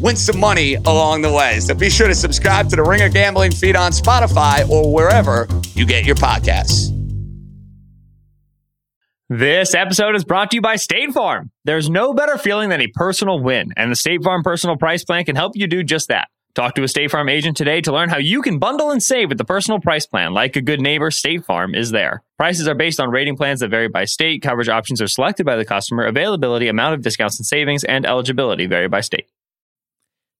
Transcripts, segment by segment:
win some money along the way. So be sure to subscribe to the Ringer Gambling feed on Spotify or wherever you get your podcasts. This episode is brought to you by State Farm. There's no better feeling than a personal win, and the State Farm Personal Price Plan can help you do just that. Talk to a State Farm agent today to learn how you can bundle and save with the personal price plan. Like a good neighbor, State Farm is there. Prices are based on rating plans that vary by state. Coverage options are selected by the customer. Availability, amount of discounts and savings, and eligibility vary by state.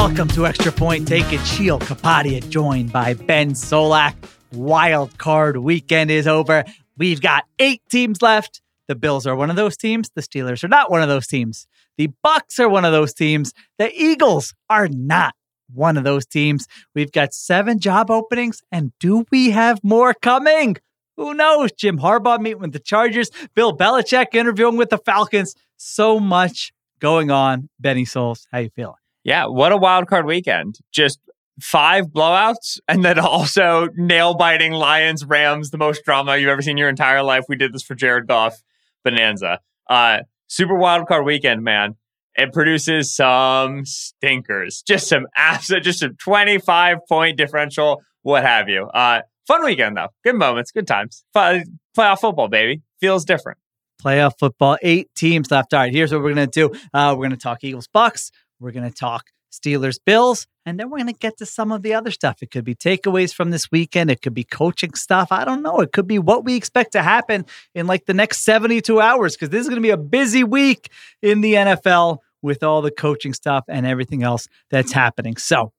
Welcome to Extra Point. Take it, Sheil Kapadia, joined by Ben Solak. Wild card weekend is over. We've got eight teams left. The Bills are one of those teams. The Steelers are not one of those teams. The Bucs are one of those teams. The Eagles are not one of those teams. We've got seven job openings, and do we have more coming? Who knows? Jim Harbaugh meeting with the Chargers, Bill Belichick interviewing with the Falcons. So much going on. Benny Souls, how you feeling? Yeah, what a wild card weekend. Just five blowouts and then also nail biting Lions, Rams, the most drama you've ever seen in your entire life. We did this for Jared Goff. Bonanza. Uh, super wild card weekend, man. It produces some stinkers, just some absolute, just a 25 point differential, what have you. Uh, fun weekend though. Good moments, good times. Playoff football, baby. Feels different. Playoff football, eight teams left. All right, here's what we're going to do. Uh, we're going to talk Eagles Bucs. We're going to talk Steelers Bills. And then we're going to get to some of the other stuff. It could be takeaways from this weekend. It could be coaching stuff. I don't know. It could be what we expect to happen in like the next 72 hours because this is going to be a busy week in the NFL with all the coaching stuff and everything else that's happening. So,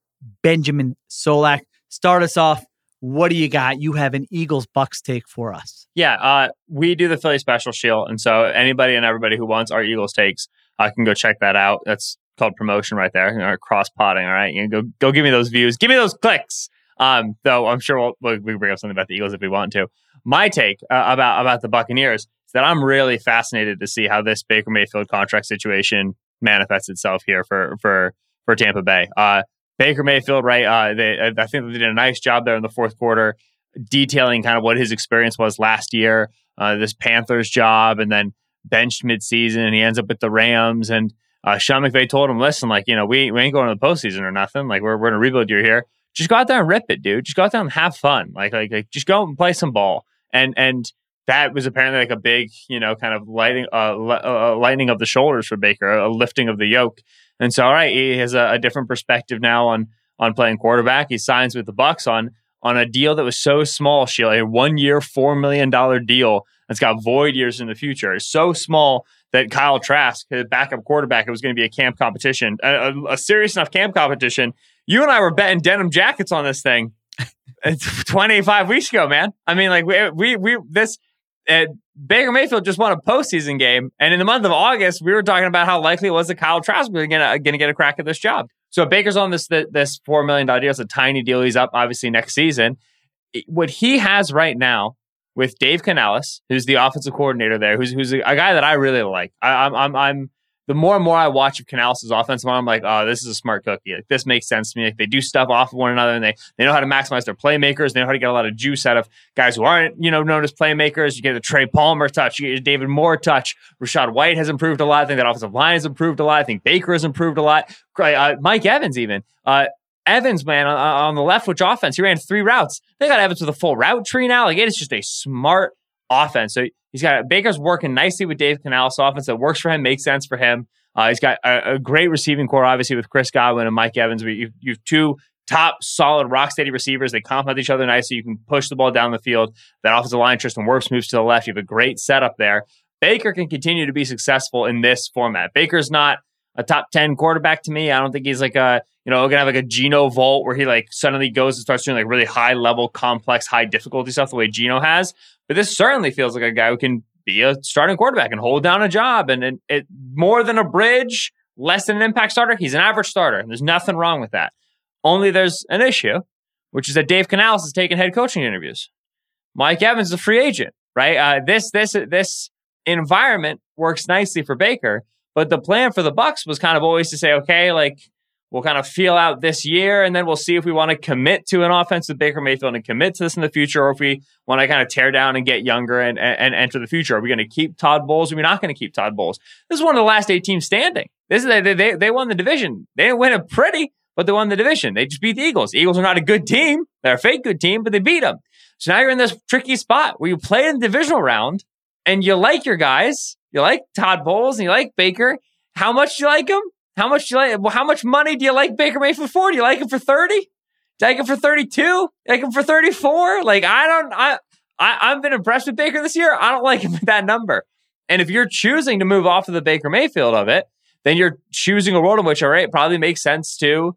Benjamin Solak, start us off. What do you got? You have an Eagles Bucs take for us. Yeah, uh, we do the Philly Special Sheil, and so anybody and everybody who wants our Eagles takes, I uh, can go check that out. That's called promotion right there. Know, cross potting. All right, you know, go go give me those views, give me those clicks. Um, though I'm sure we'll, we can bring up something about the Eagles if we want to. My take uh, about about the Buccaneers is that I'm really fascinated to see how this Baker Mayfield contract situation manifests itself here for for for Tampa Bay. Uh, Baker Mayfield, right? Uh, they I think they did a nice job there in the fourth quarter, detailing kind of what his experience was last year, uh, this Panthers job, and then benched midseason, and he ends up with the Rams and uh, Sean McVay told him, listen, like, you know, we, we ain't going to the postseason or nothing. Like, we're, we're in a rebuild year here. Just go out there and rip it, dude. Just go out there and have fun. Like, like, like just go and play some ball. And, and that was apparently like a big, you know, kind of lighting, uh, uh, lightening of the shoulders for Baker, a lifting of the yoke. And so, all right, he has a, a different perspective now on, on playing quarterback. He signs with the Bucs on, on a deal that was so small, Sheila, a one year, $4 million deal that's got void years in the future. It's so small that Kyle Trask, his backup quarterback, it was going to be a camp competition, a, a, a, serious enough camp competition. You and I were betting denim jackets on this thing 25 weeks ago, man. I mean, like we we, we this uh, Baker Mayfield just won a postseason game, and in the month of August, we were talking about how likely it was that Kyle Trask was going to get a crack at this job. So Baker's on this this four million dollar deal. It's a tiny deal. He's up obviously next season. What he has right now with Dave Canales, who's the offensive coordinator there, who's who's a, a guy that I really like. I, am I'm, I'm the more and more I watch of Canales' offense, I'm like, oh, this is a smart cookie. Like this makes sense to me. Like they do stuff off of one another, and they they know how to maximize their playmakers. They know how to get a lot of juice out of guys who aren't you know known as playmakers. You get the Trey Palmer touch, you get David Moore touch. Rachaad White has improved a lot. I think that offensive line has improved a lot. I think Baker has improved a lot. Uh, Mike Evans even. Uh, Evans, man, on, the left, which offense? He ran three routes. They got Evans with a full route tree now. Like it is just a smart offense. So He's got Baker's working nicely with Dave Canales offense that works for him, makes sense for him. Uh, he's got a, a, great receiving corps, obviously, with Chris Godwin and Mike Evans. You, you have two top, solid, rock steady receivers. They complement each other nicely. You can push the ball down the field. That offensive line, Tristan Wirfs moves to the left. You have a great setup there. Baker can continue to be successful in this format. Baker's not a top 10 quarterback to me. I don't think he's like a, you know, gonna have like a Geno Vault where he like suddenly goes and starts doing like really high level, complex, high difficulty stuff the way Geno has. But this certainly feels like a guy who can be a starting quarterback and hold down a job and, and it more than a bridge, less than an impact starter. He's an average starter. And there's nothing wrong with that. Only there's an issue, which is that Dave Canales is taking head coaching interviews. Mike Evans is a free agent, right? Uh, this this this environment works nicely for Baker, but the plan for the Bucs was kind of always to say, okay, like we'll kind of feel out this year, and then we'll see if we want to commit to an offense with Baker Mayfield and commit to this in the future, or if we want to kind of tear down and get younger and, and, and enter the future. Are we going to keep Todd Bowles? Are we not going to keep Todd Bowles? This is one of the last eight teams standing. This is they they, they won the division. They didn't win it pretty, but they won the division. They just beat the Eagles. The Eagles are not a good team. They're a fake good team, but they beat them. So now you're in this tricky spot where you play in the divisional round and you like your guys. You like Todd Bowles and you like Baker. How much do you like him? How much do you like? Well, how much money do you like Baker Mayfield for? Do you like him for 30? Do you like him for 32? Like him for 34? Like, I don't, I, I, I've been impressed with Baker this year. I don't like him at that number. And if you're choosing to move off of the Baker Mayfield of it, then you're choosing a world in which, all right, it probably makes sense to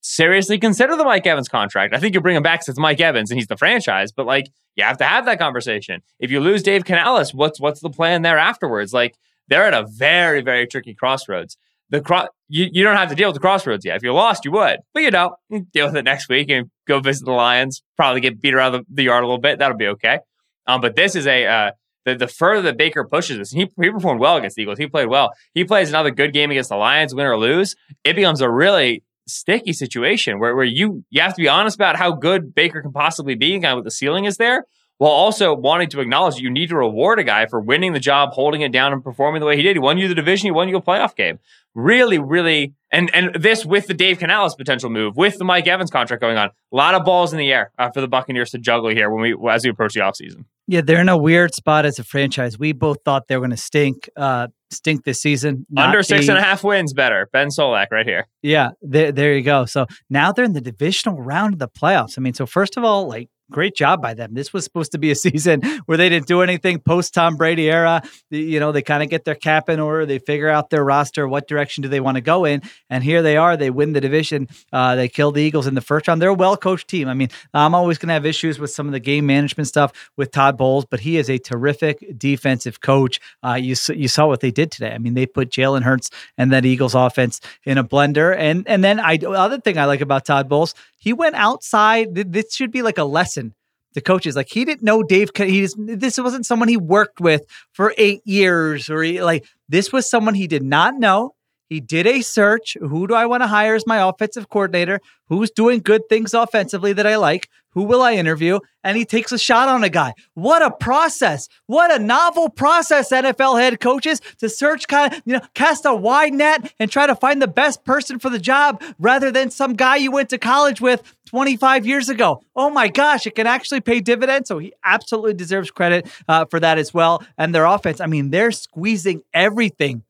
seriously consider the Mike Evans contract. I think you bring him back since Mike Evans and he's the franchise, but like you have to have that conversation. If you lose Dave Canales, what's what's the plan there afterwards? Like they're at a very very tricky crossroads. The cro- you, you don't have to deal with the crossroads yet. If you're lost, you would, but you don't. Deal with it next week and go visit the Lions. Probably get beat around the, the yard a little bit. That'll be okay. Um, but this is a uh, the, the further that Baker pushes this, he, he performed well against the Eagles. He played well. He plays another good game against the Lions, win or lose. It becomes a really sticky situation where, where you you have to be honest about how good Baker can possibly be and kind of what the ceiling is there, while also wanting to acknowledge that you need to reward a guy for winning the job, holding it down, and performing the way he did. He won you the division, he won you a playoff game. Really, really, and and this with the Dave Canales potential move, with the Mike Evans contract going on, a lot of balls in the air uh, for the Buccaneers to juggle here when we as we approach the offseason. Yeah, they're in a weird spot as a franchise. We both thought they were going to stink, uh, stink this season. Under six and a half wins, better. Ben Solak, right here. Yeah, there, there you go. So now they're in the divisional round of the playoffs. I mean, so first of all, like great job by them. This was supposed to be a season where they didn't do anything post Tom Brady era. You know, they kind of get their cap in order, they figure out their roster, what direction do they want to go in, and here they are. They win the division. Uh, they kill the Eagles in the first round. They're a well coached team. I mean, I'm always going to have issues with some of the game management stuff with Todd Bowles, but he is a terrific defensive coach. Uh, you you saw what they did today. I mean, they put Jalen Hurts and that Eagles offense in a blender, and and then I other thing I like about Todd Bowles, he went outside. This should be like a lesson the coaches. Like he didn't know Dave. He this wasn't someone he worked with for eight years, or he, like this was someone he did not know. He did a search. Who do I want to hire as my offensive coordinator? Who's doing good things offensively that I like? Who will I interview? And he takes a shot on a guy. What a process. What a novel process, NFL head coaches, to search kind of, you know, cast a wide net and try to find the best person for the job rather than some guy you went to college with 25 years ago. Oh my gosh, it can actually pay dividends. So he absolutely deserves credit uh, for that as well. And their offense, I mean, they're squeezing everything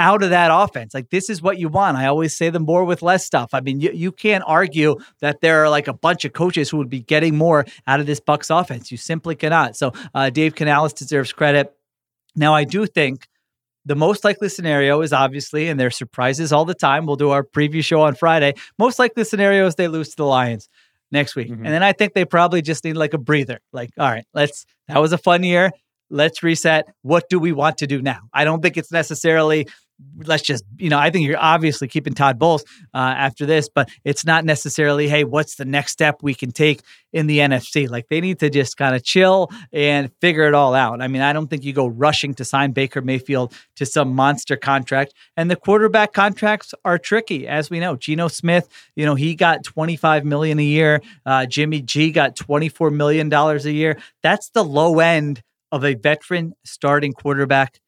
out of that offense. Like this is what you want. I always say the more with less stuff. I mean, you, you can't argue that there are like a bunch of coaches who would be getting more out of this Bucs offense. You simply cannot. So uh, Dave Canales deserves credit. Now, I do think the most likely scenario is obviously, and there's surprises all the time. We'll do our preview show on Friday. Most likely scenario is they lose to the Lions next week. Mm-hmm. And then I think they probably just need like a breather. Like, all right, let's, that was a fun year. Let's reset. What do we want to do now? I don't think it's necessarily let's just you know i think you're obviously keeping todd bowles uh, after this but it's not necessarily hey what's the next step we can take in the nfc like they need to just kind of chill and figure it all out. I mean i don't think you go rushing to sign baker mayfield to some monster contract and the quarterback contracts are tricky as we know. Geno smith you know he got 25 million a year. Uh, jimmy g got 24 million dollars a year. That's the low end of a veteran starting quarterback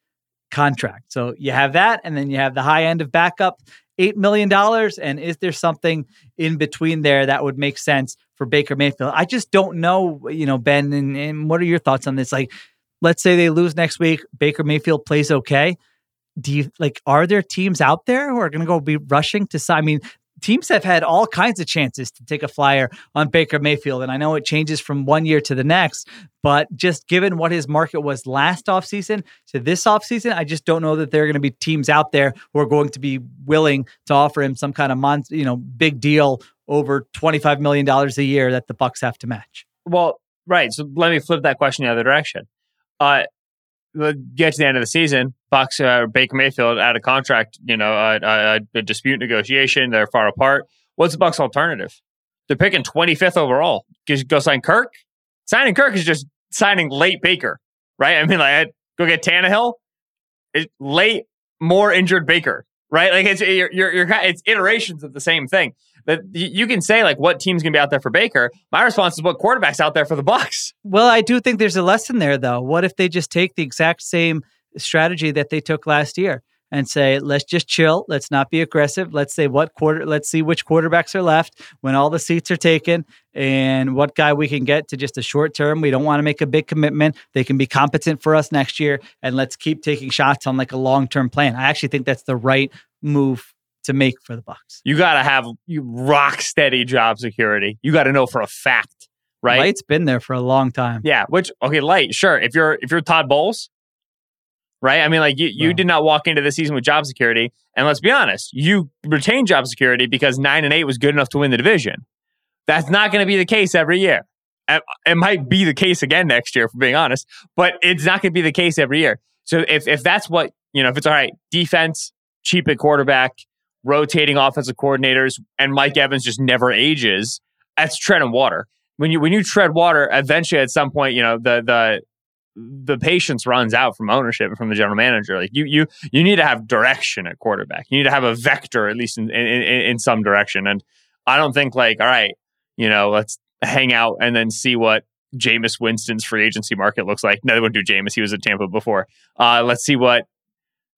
contract. So you have that, and then you have the high end of backup, $8 million. And is there something in between there that would make sense for Baker Mayfield? I just don't know, you know, Ben, and, and what are your thoughts on this? Like, let's say they lose next week, Baker Mayfield plays okay. Do you like are there teams out there who are going to go be rushing to sign? I mean, teams have had all kinds of chances to take a flyer on Baker Mayfield. And I know it changes from one year to the next, but just given what his market was last offseason to this offseason, I just don't know that there are going to be teams out there who are going to be willing to offer him some kind of mon- you know, big deal over $25 million a year that the Bucs have to match. Well, right. So let me flip that question the other direction. Uh, get to the end of the season, Bucs uh, Baker Mayfield out of contract, you know, uh, uh, a dispute negotiation. They're far apart. What's the Bucs' alternative? They're picking 25th overall. Just go sign Kirk. Signing Kirk is just signing late Baker, right? I mean, like go get Tannehill. It's late, more injured Baker, right? Like it's you're, you're, you're it's iterations of the same thing. But you can say like what team's gonna be out there for Baker. My response is what quarterback's out there for the Bucs. Well, I do think there's a lesson there though. What if they just take the exact same strategy that they took last year and say, let's just chill. Let's not be aggressive. Let's say what quarter, let's see which quarterbacks are left when all the seats are taken and what guy we can get to just a short term. We don't want to make a big commitment. They can be competent for us next year. And let's keep taking shots on like a long term plan. I actually think that's the right move to make for the Bucs. You got to have you rock steady job security. You got to know for a fact, right? Light's been there for a long time. Yeah, which okay, light, sure. If you're if you're Todd Bowles, right? I mean, like you, you did not walk into the season with job security. And let's be honest, you retained job security because nine and eight was good enough to win the division. That's not going to be the case every year. It might be the case again next year, for being honest, but it's not going to be the case every year. So if, if that's what, you know, if it's all right, defense, cheap at quarterback, rotating offensive coordinators, and Mike Evans just never ages, that's treading water. When you when you tread water, eventually at some point, you know, the the the patience runs out from ownership and from the general manager. Like you, you, you need to have direction at quarterback. You need to have a vector, at least in, in, in some direction. And I don't think like, all right, you know, let's hang out and then see what Jameis Winston's free agency market looks like. No, they wouldn't do Jameis. He was at Tampa before. Uh, let's see what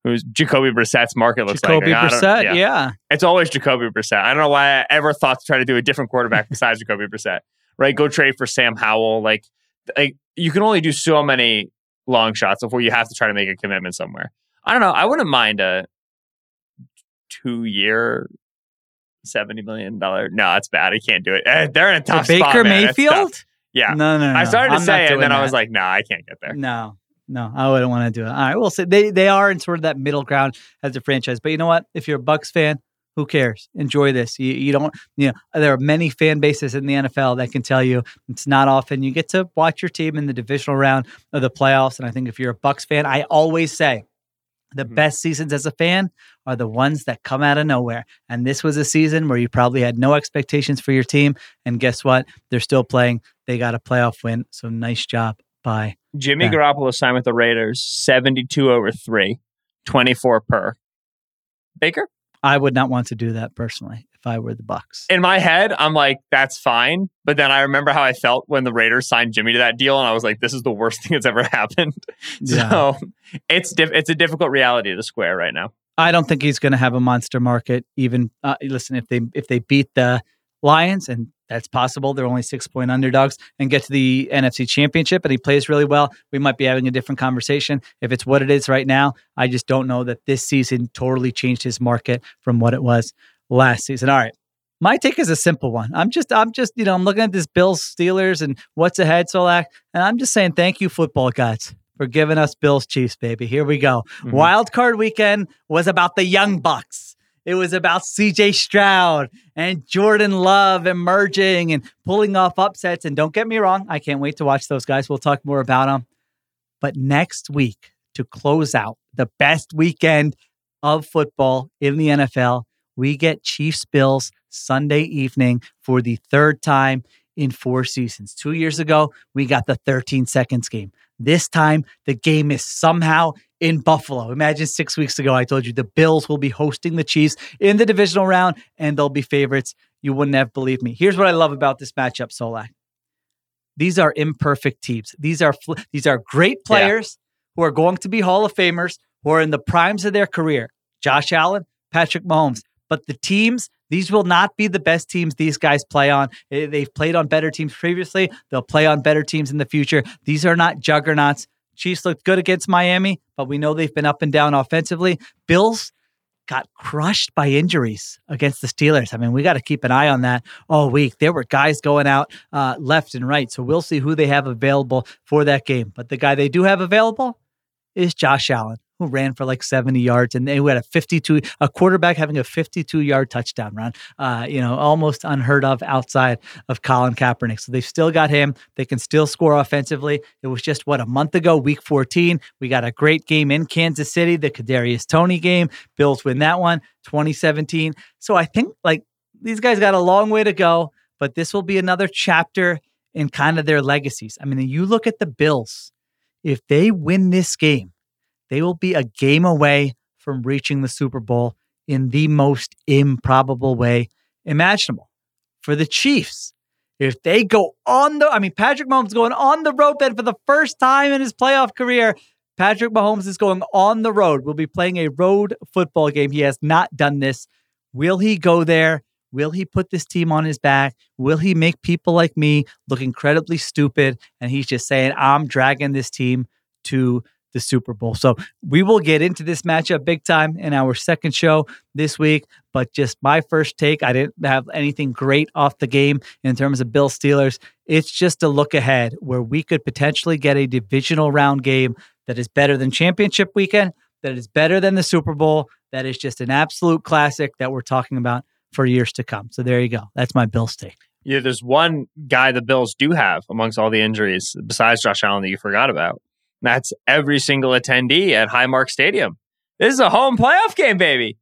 who's Jacoby Brissett's market looks Jacoby like. Jacoby Brissett, yeah. yeah. It's always Jacoby Brissett. I don't know why I ever thought to try to do a different quarterback besides Jacoby Brissett. Right? Go trade for Sam Howell. Like, like you can only do so many long shots before you have to try to make a commitment somewhere. I don't know. I wouldn't mind a two year, seventy million dollar. No, that's bad. I can't do it. Eh, they're in a tough Baker spot. Baker Mayfield. Yeah. No, no, no. I started to I'm say it, and then that. I was like, no, nah, I can't get there. No, no, I wouldn't want to do it. All right, we'll say they they are in sort of that middle ground as a franchise. But you know what? If you're a Bucs fan, who cares? Enjoy this. You, you don't, you know, there are many fan bases in the NFL that can tell you it's not often you get to watch your team in the divisional round of the playoffs. And I think if you're a Bucs fan, I always say the mm-hmm. best seasons as a fan are the ones that come out of nowhere. And this was a season where you probably had no expectations for your team. And guess what? They're still playing. They got a playoff win. So nice job by Jimmy them. Garoppolo signed with the Raiders 72 over 3, 24 per. Baker? I would not want to do that personally if I were the Bucs. In my head, I'm like, that's fine. But then I remember how I felt when the Raiders signed Jimmy to that deal, and I was like, this is the worst thing that's ever happened. Yeah. So it's diff- it's a difficult reality to square right now. I don't think he's going to have a monster market. Even uh, listen, if they if they beat the Lions and that's possible. They're only six point underdogs and get to the NFC championship and he plays really well. We might be having a different conversation. If it's what it is right now, I just don't know that this season totally changed his market from what it was last season. All right. My take is a simple one. I'm just, I'm just, you know, I'm looking at this Bills Steelers and what's ahead, Solak, and I'm just saying thank you, football gods, for giving us Bills Chiefs, baby. Here we go. Mm-hmm. Wild card weekend was about the young bucks. It was about CJ Stroud and Jordan Love emerging and pulling off upsets. And don't get me wrong, I can't wait to watch those guys. We'll talk more about them. But next week, to close out the best weekend of football in the NFL, we get Chiefs Bills Sunday evening for the third time in four seasons. Two years ago, we got the 13 seconds game. This time, the game is somehow in Buffalo. Imagine six weeks ago, I told you the Bills will be hosting the Chiefs in the divisional round and they'll be favorites. You wouldn't have believed me. Here's what I love about this matchup, Solak. These are imperfect teams. These are these are great players yeah. who are going to be Hall of Famers who are in the primes of their career. Josh Allen, Patrick Mahomes. But the teams, these will not be the best teams these guys play on. Eh, they've played on better teams previously. They'll play on better teams in the future. These are not juggernauts. Chiefs looked good against Miami, but we know they've been up and down offensively. Bills got crushed by injuries against the Steelers. I mean, we got to keep an eye on that all week. There were guys going out uh, left and right. So we'll see who they have available for that game. But the guy they do have available is Josh Allen who ran for like 70 yards and they had a 52 a quarterback having a 52 yard touchdown run uh, you know almost unheard of outside of Colin Kaepernick. So they've still got him. They can still score offensively. It was just what a month ago week 14 we got a great game in Kansas City the Kadarius Toney game. Bills win that one 2017 so I think like these guys got a long way to go but this will be another chapter in kind of their legacies. I mean you look at the Bills. If they win this game they will be a game away from reaching the Super Bowl in the most improbable way imaginable. For the Chiefs, if they go on the, I mean, Patrick Mahomes going on the road then for the first time in his playoff career. Patrick Mahomes is going on the road. We'll be playing a road football game. He has not done this. Will he go there? Will he put this team on his back? Will he make people like me look incredibly stupid? And he's just saying, I'm dragging this team to the Super Bowl. So we will get into this matchup big time in our second show this week. But just my first take, I didn't have anything great off the game in terms of Bill Steelers. It's just a look ahead where we could potentially get a divisional round game that is better than championship weekend, that is better than the Super Bowl, that is just an absolute classic that we're talking about for years to come. So there you go. That's my Bills take. Yeah, there's one guy the Bills do have amongst all the injuries besides Josh Allen that you forgot about. That's every single attendee at Highmark Stadium. This is a home playoff game, baby.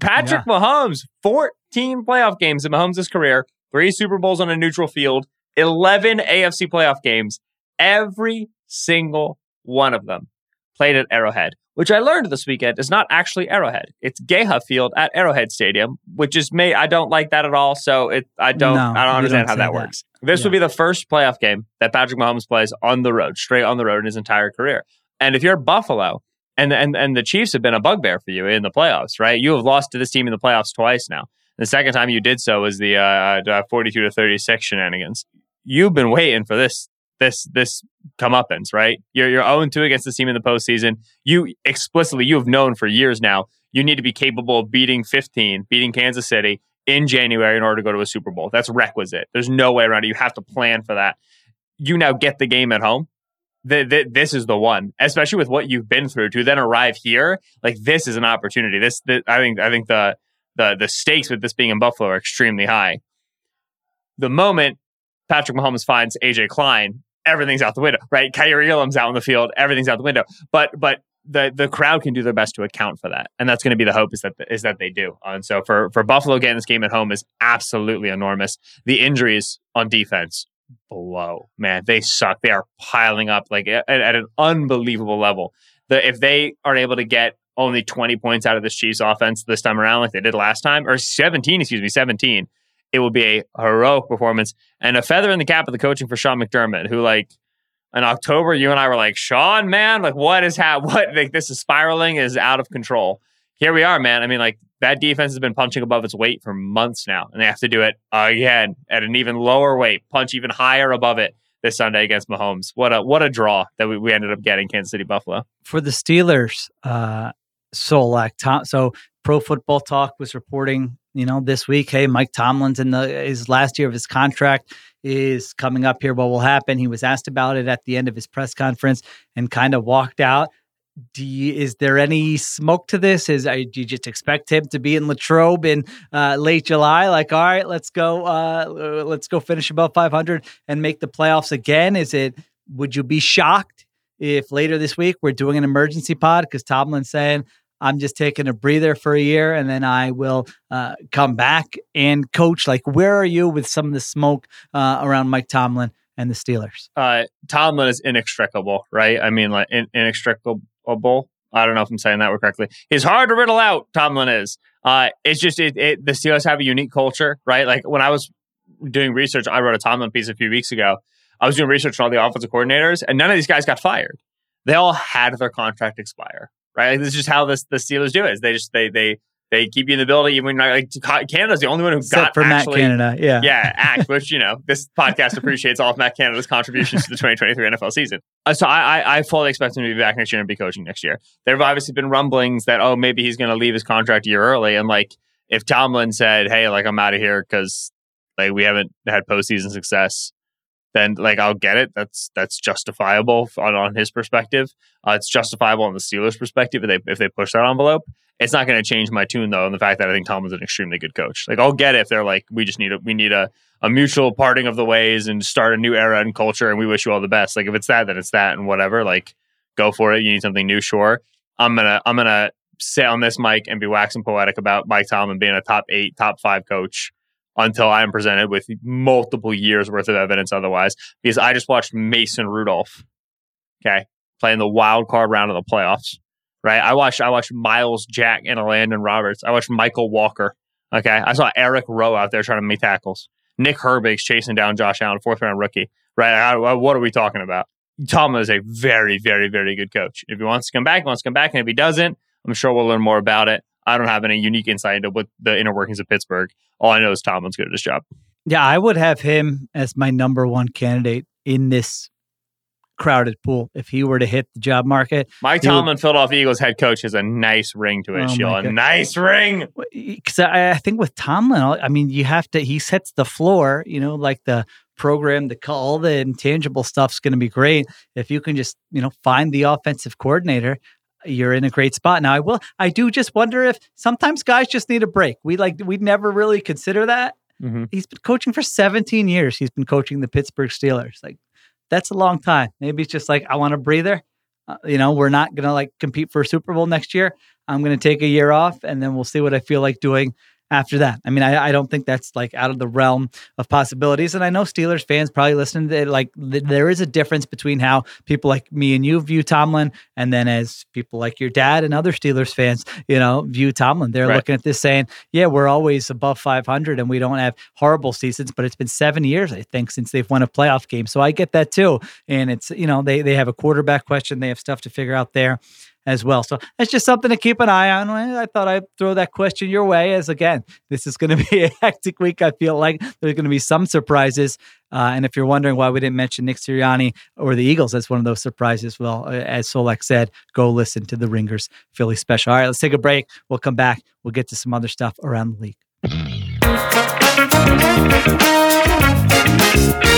Patrick yeah. Mahomes, 14 playoff games in Mahomes' career, three Super Bowls on a neutral field, 11 AFC playoff games. Every single one of them played at Arrowhead which I learned this weekend is not actually Arrowhead. It's Geha Field at Arrowhead Stadium, which is me. I don't like that at all. So it, I don't, no, I don't understand don't how that, that, works. This yeah. will be the first playoff game that Patrick Mahomes plays on the road, straight on the road in his entire career. And if you're Buffalo, and and and the Chiefs have been a bugbear for you in the playoffs, right? You have lost to this team in the playoffs twice now. The second time you did so was the uh, uh 42 to 36 shenanigans. You've been waiting for this this this comeuppance, right? You're you're 0 2 against the team in the postseason. You explicitly you have known for years now you need to be capable of beating 15, beating Kansas City in January in order to go to a Super Bowl. That's requisite. There's no way around it. You have to plan for that. You now get the game at home. The, the, this is the one, especially with what you've been through to then arrive here. Like this is an opportunity. This, I think, I think the the the stakes with this being in Buffalo are extremely high. The moment Patrick Mahomes finds AJ Klein everything's out the window, right? Kaiir Elam's out in the field, everything's out the window. But but the the crowd can do their best to account for that, and that's going to be the hope is that is that they do. Uh, and so for for Buffalo getting this game at home is absolutely enormous. The injuries on defense below, man, they suck. They are piling up like at, at an unbelievable level. The if they aren't able to get only 20 points out of this Chiefs offense this time around, like they did last time, or 17, excuse me, 17 it will be a heroic performance and a feather in the cap of the coaching for Sean McDermott, who like in October, you and I were like, Sean, man, like what is ha- what like this is spiraling is out of control. Here we are, man. I mean, like that defense has been punching above its weight for months now, and they have to do it again at an even lower weight, punch even higher above it this Sunday against Mahomes. What a what a draw that we, we ended up getting Kansas City Buffalo for the Steelers. Uh, Solak, Tom, so Pro Football Talk was reporting you know, this week, hey, Mike Tomlin's in the his last year of his contract is coming up here. What will happen? He was asked about it at the end of his press conference and kind of walked out. Do you, is there any smoke to this? Is do you just expect him to be in Latrobe in uh, late July? Like, all right, let's go, uh, let's go finish above 500 and make the playoffs again. Is it? Would you be shocked if later this week we're doing an emergency pod because Tomlin's saying I'm just taking a breather for a year and then I will uh, come back and coach. Like, where are you with some of the smoke uh, around Mike Tomlin and the Steelers? Uh, Tomlin is inextricable, right? I mean, like in- inextricable. I don't know if I'm saying that word correctly. He's hard to riddle out. Tomlin is. Uh, it's just it, it, the Steelers have a unique culture, right? Like when I was doing research, I wrote a Tomlin piece a few weeks ago. I was doing research on all the offensive coordinators, and none of these guys got fired. They all had their contract expire right? Like, this is just how this, the Steelers do it. Is they just they they They keep you in the building, even when like Canada's the only one who Except got for actually, Matt Canada. Yeah. yeah, act, which, you know, this podcast appreciates all of Matt Canada's contributions to the 2023 NFL season. Uh, so I, I, I fully expect him to be back next year and be coaching next year. There have obviously been rumblings that, oh, maybe he's going to leave his contract a year early. And like, if Tomlin said, hey, like, I'm out of here because like we haven't had postseason success, then like I'll get it. That's that's justifiable on, on his perspective. Uh, it's justifiable on the Steelers' perspective if they if they push that envelope. It's not going to change my tune though, on the fact that I think Tom Tomlin's an extremely good coach. Like I'll get it if they're like, we just need a we need a a mutual parting of the ways and start a new era and culture, and we wish you all the best. Like if it's that, then it's that, and whatever. Like go for it. You need something new, sure. I'm gonna I'm gonna sit on this mic and be waxing poetic about Mike Tomlin being a top eight, top five coach until I am presented with multiple years worth of evidence otherwise. Because I just watched Mason Rudolph, okay, playing the wild card round of the playoffs. Right, I watched I watched Myles Jack and Landon Roberts. I watched Mykal Walker. Okay, I saw Eric Rowe out there trying to make tackles. Nick Herbig's chasing down Josh Allen, fourth round rookie. Right, I, what are we talking about? Tomlin is a very, very, very good coach. If he wants to come back, he wants to come back, and if he doesn't, I'm sure we'll learn more about it. I don't have any unique insight into what the inner workings of Pittsburgh. All I know is Tomlin's good at his job. Yeah, I would have him as my number one candidate in this crowded pool if he were to hit the job market. Mike Tomlin, would, Philadelphia Eagles head coach, has a nice ring to it, oh Sheila. A nice ring. Because I, I, think with Tomlin, I mean, you have to, he sets the floor, you know, like the program, the all the intangible stuff's going to be great. If you can just, you know, find the offensive coordinator, you're in a great spot. Now I will I do just wonder if sometimes guys just need a break. We like we'd never really consider that. Mm-hmm. He's been coaching for 17 years. He's been coaching the Pittsburgh Steelers. Like that's a long time. Maybe it's just like I want a breather. Uh, you know, we're not going to like compete for a Super Bowl next year. I'm going to take a year off and then we'll see what I feel like doing after that. I mean, I, I don't think that's like out of the realm of possibilities. And I know Steelers fans probably listen to it, like th- there is a difference between how people like me and you view Tomlin, and then as people like your dad and other Steelers fans, you know, view Tomlin. They're right. looking at this saying, yeah, we're always above 500 and we don't have horrible seasons, but it's been seven years, I think, since they've won a playoff game. So I get that too. And it's, you know, they, they have a quarterback question, they have stuff to figure out there as well. So that's just something to keep an eye on. I thought I'd throw that question your way as again, this is going to be a hectic week. I feel like there's going to be some surprises. Uh, and if you're wondering why we didn't mention Nick Sirianni or the Eagles as one of those surprises, well, uh, as Solak said, go listen to the Ringers Philly special. All right, let's take a break. We'll come back. We'll get to some other stuff around the league.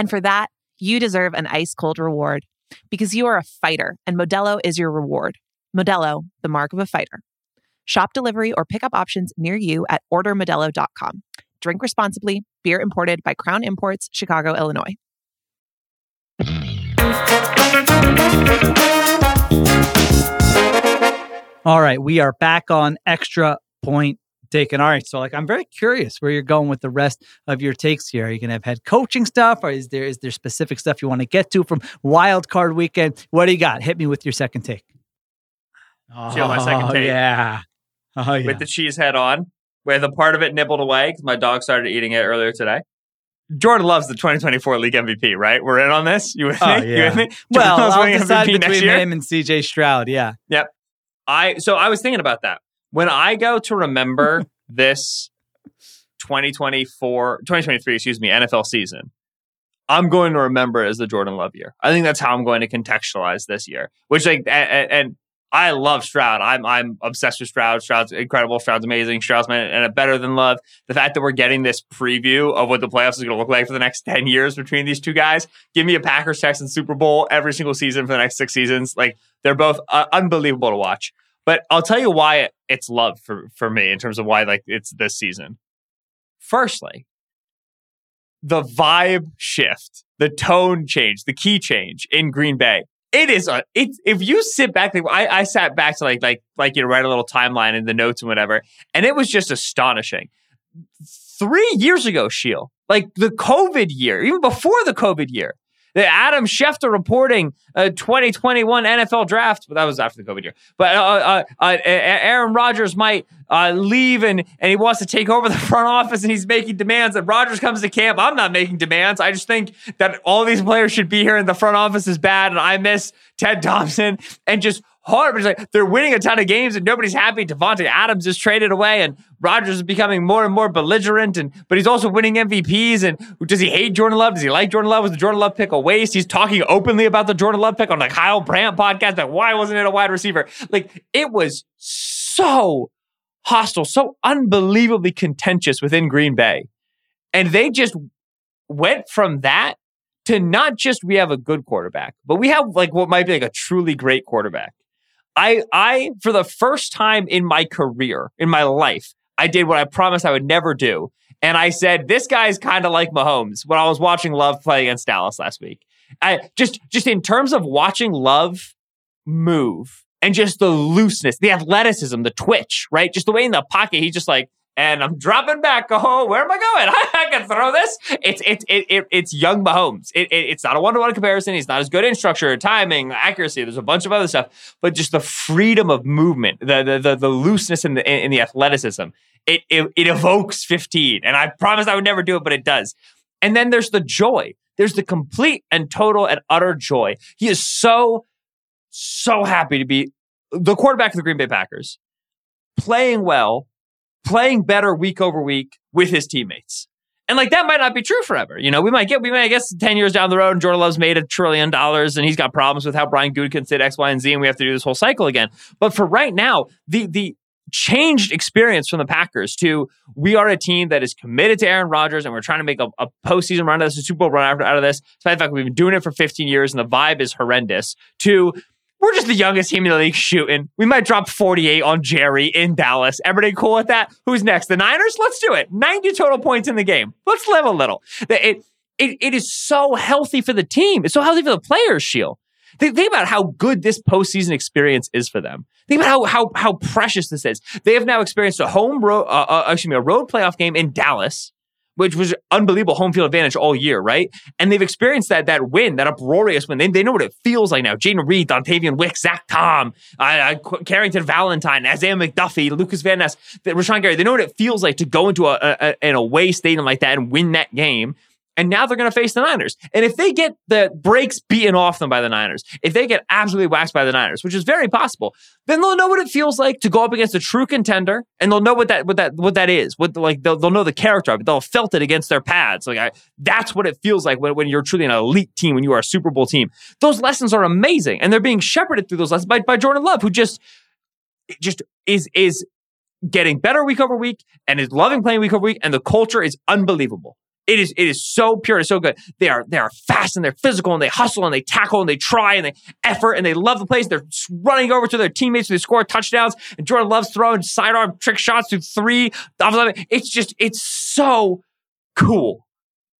And for that, you deserve an ice cold reward because you are a fighter and Modelo is your reward. Modelo, the mark of a fighter. Shop delivery or pickup options near you at ordermodelo.com. Drink responsibly. Beer imported by Crown Imports, Chicago, Illinois. All right, we are back on extra point taken. All right. So like I'm very curious where you're going with the rest of your takes here. Are you gonna have head coaching stuff or is there is there specific stuff you want to get to from wild card weekend? What do you got? Hit me with your second take. Oh, my second oh, take. Yeah. Oh yeah. With the cheese head on, with a part of it nibbled away because my dog started eating it earlier today. Jordan Love's the 2024 league MVP, right? We're in on this. You with oh, me? Yeah. You with me? Well, I'll decide MVP between him and CJ Stroud. Yeah. Yep. I so I was thinking about that when I go to remember this 2024, 2023, excuse me, NFL season, I'm going to remember as the Jordan Love year. I think that's how I'm going to contextualize this year. Which like and, and I love Stroud. I'm I'm obsessed with Stroud. Stroud's incredible. Stroud's amazing. Stroud's man and a better than love. The fact that we're getting this preview of what the playoffs is going to look like for the next ten years between these two guys. Give me a Packers Texans Super Bowl every single season for the next six seasons. Like they're both uh, unbelievable to watch. But I'll tell you why it's love for for me in terms of why like it's this season. Firstly, the vibe shift, the tone change, the key change in Green Bay it is a it's if you sit back like I, I sat back to like like like you know write a little timeline in the notes and whatever and it was just astonishing three years ago Sheil like the covid year even before the covid year Adam Schefter reporting uh, 2021 NFL draft, but that was after the COVID year. But uh, uh, uh Aaron Rodgers might uh, leave and, and he wants to take over the front office and he's making demands. And Rodgers comes to camp. I'm not making demands. I just think that all these players should be here and the front office is bad. And I miss Ted Thompson and just hard. But like they're winning a ton of games and nobody's happy. Davante Adams is traded away and Rodgers is becoming more and more belligerent. And but he's also winning MVPs. And does he hate Jordan Love? Does he like Jordan Love? Was the Jordan Love pick a waste? He's talking openly about the Jordan Love pick on the Kyle Brandt podcast. Like why wasn't it a wide receiver? Like it was so hostile, so unbelievably contentious within Green Bay. And they just went from that to not just we have a good quarterback, but we have like what might be like a truly great quarterback. I I for the first time in my career, in my life, I did what I promised I would never do. And I said, this guy's kind of like Mahomes when I was watching Love play against Dallas last week. I just just in terms of watching Love move and just the looseness, the athleticism, the twitch, right? Just the way in the pocket, he's just like, and I'm dropping back. Oh, where am I going? I can throw this. It's it's it, it it's young Mahomes. It, it, it's not a one to one comparison. He's not as good in structure, timing, accuracy. There's a bunch of other stuff, but just the freedom of movement, the the the, the looseness in the in the athleticism. It, it it evokes 15, and I promised I would never do it, but it does. And then there's the joy. There's the complete and total and utter joy. He is so so happy to be the quarterback of the Green Bay Packers, playing well playing better week over week with his teammates. And like that might not be true forever. You know, we might get, we might, I guess, 10 years down the road and Jordan Love's made a trillion dollars and he's got problems with how Brian Gutekunst did X, Y, and Z and we have to do this whole cycle again. But for right now, the, the, changed experience from the Packers to we are a team that is committed to Aaron Rodgers and we're trying to make a, a postseason run out of this, a Super Bowl run out, of this. Despite the fact we've been doing it for 15 years and the vibe is horrendous. To we're just the youngest team in the league shooting. We might drop 48 on Jerry in Dallas. Everybody cool with that? Who's next? The Niners? Let's do it. 90 total points in the game. Let's live a little. It, it, it is so healthy for the team. It's so healthy for the players, Sheil. Think, think about how good this postseason experience is for them. Think about how, how, how precious this is. They have now experienced a home road, uh, uh, excuse me, a road playoff game in Dallas which was unbelievable home field advantage all year, right? And they've experienced that that win, that uproarious win. They, they know what it feels like now. Jayden Reed, Dontayvion Wicks, Zach Tom, uh, uh, Carrington Valentine, Isaiah McDuffie, Lucas Van Ness, Rashan Gary. They know what it feels like to go into a, a, an away stadium like that and win that game. And now they're going to face the Niners. And if they get the brakes beaten off them by the Niners, if they get absolutely waxed by the Niners, which is very possible, then they'll know what it feels like to go up against a true contender, and they'll know what that what that what that is. What like they'll, they'll know the character of it. They'll have felt it against their pads. Like I, that's what it feels like when, when you're truly an elite team, when you are a Super Bowl team. Those lessons are amazing, and they're being shepherded through those lessons by, by Jordan Love, who just just is is getting better week over week and is loving playing week over week, and the culture is unbelievable. It is it is so pure and so good. They are they are fast and they're physical and they hustle and they tackle and they try and they effort and they love the place. They're running over to their teammates they score touchdowns. And Jordan loves throwing sidearm trick shots through three. It's just it's so cool.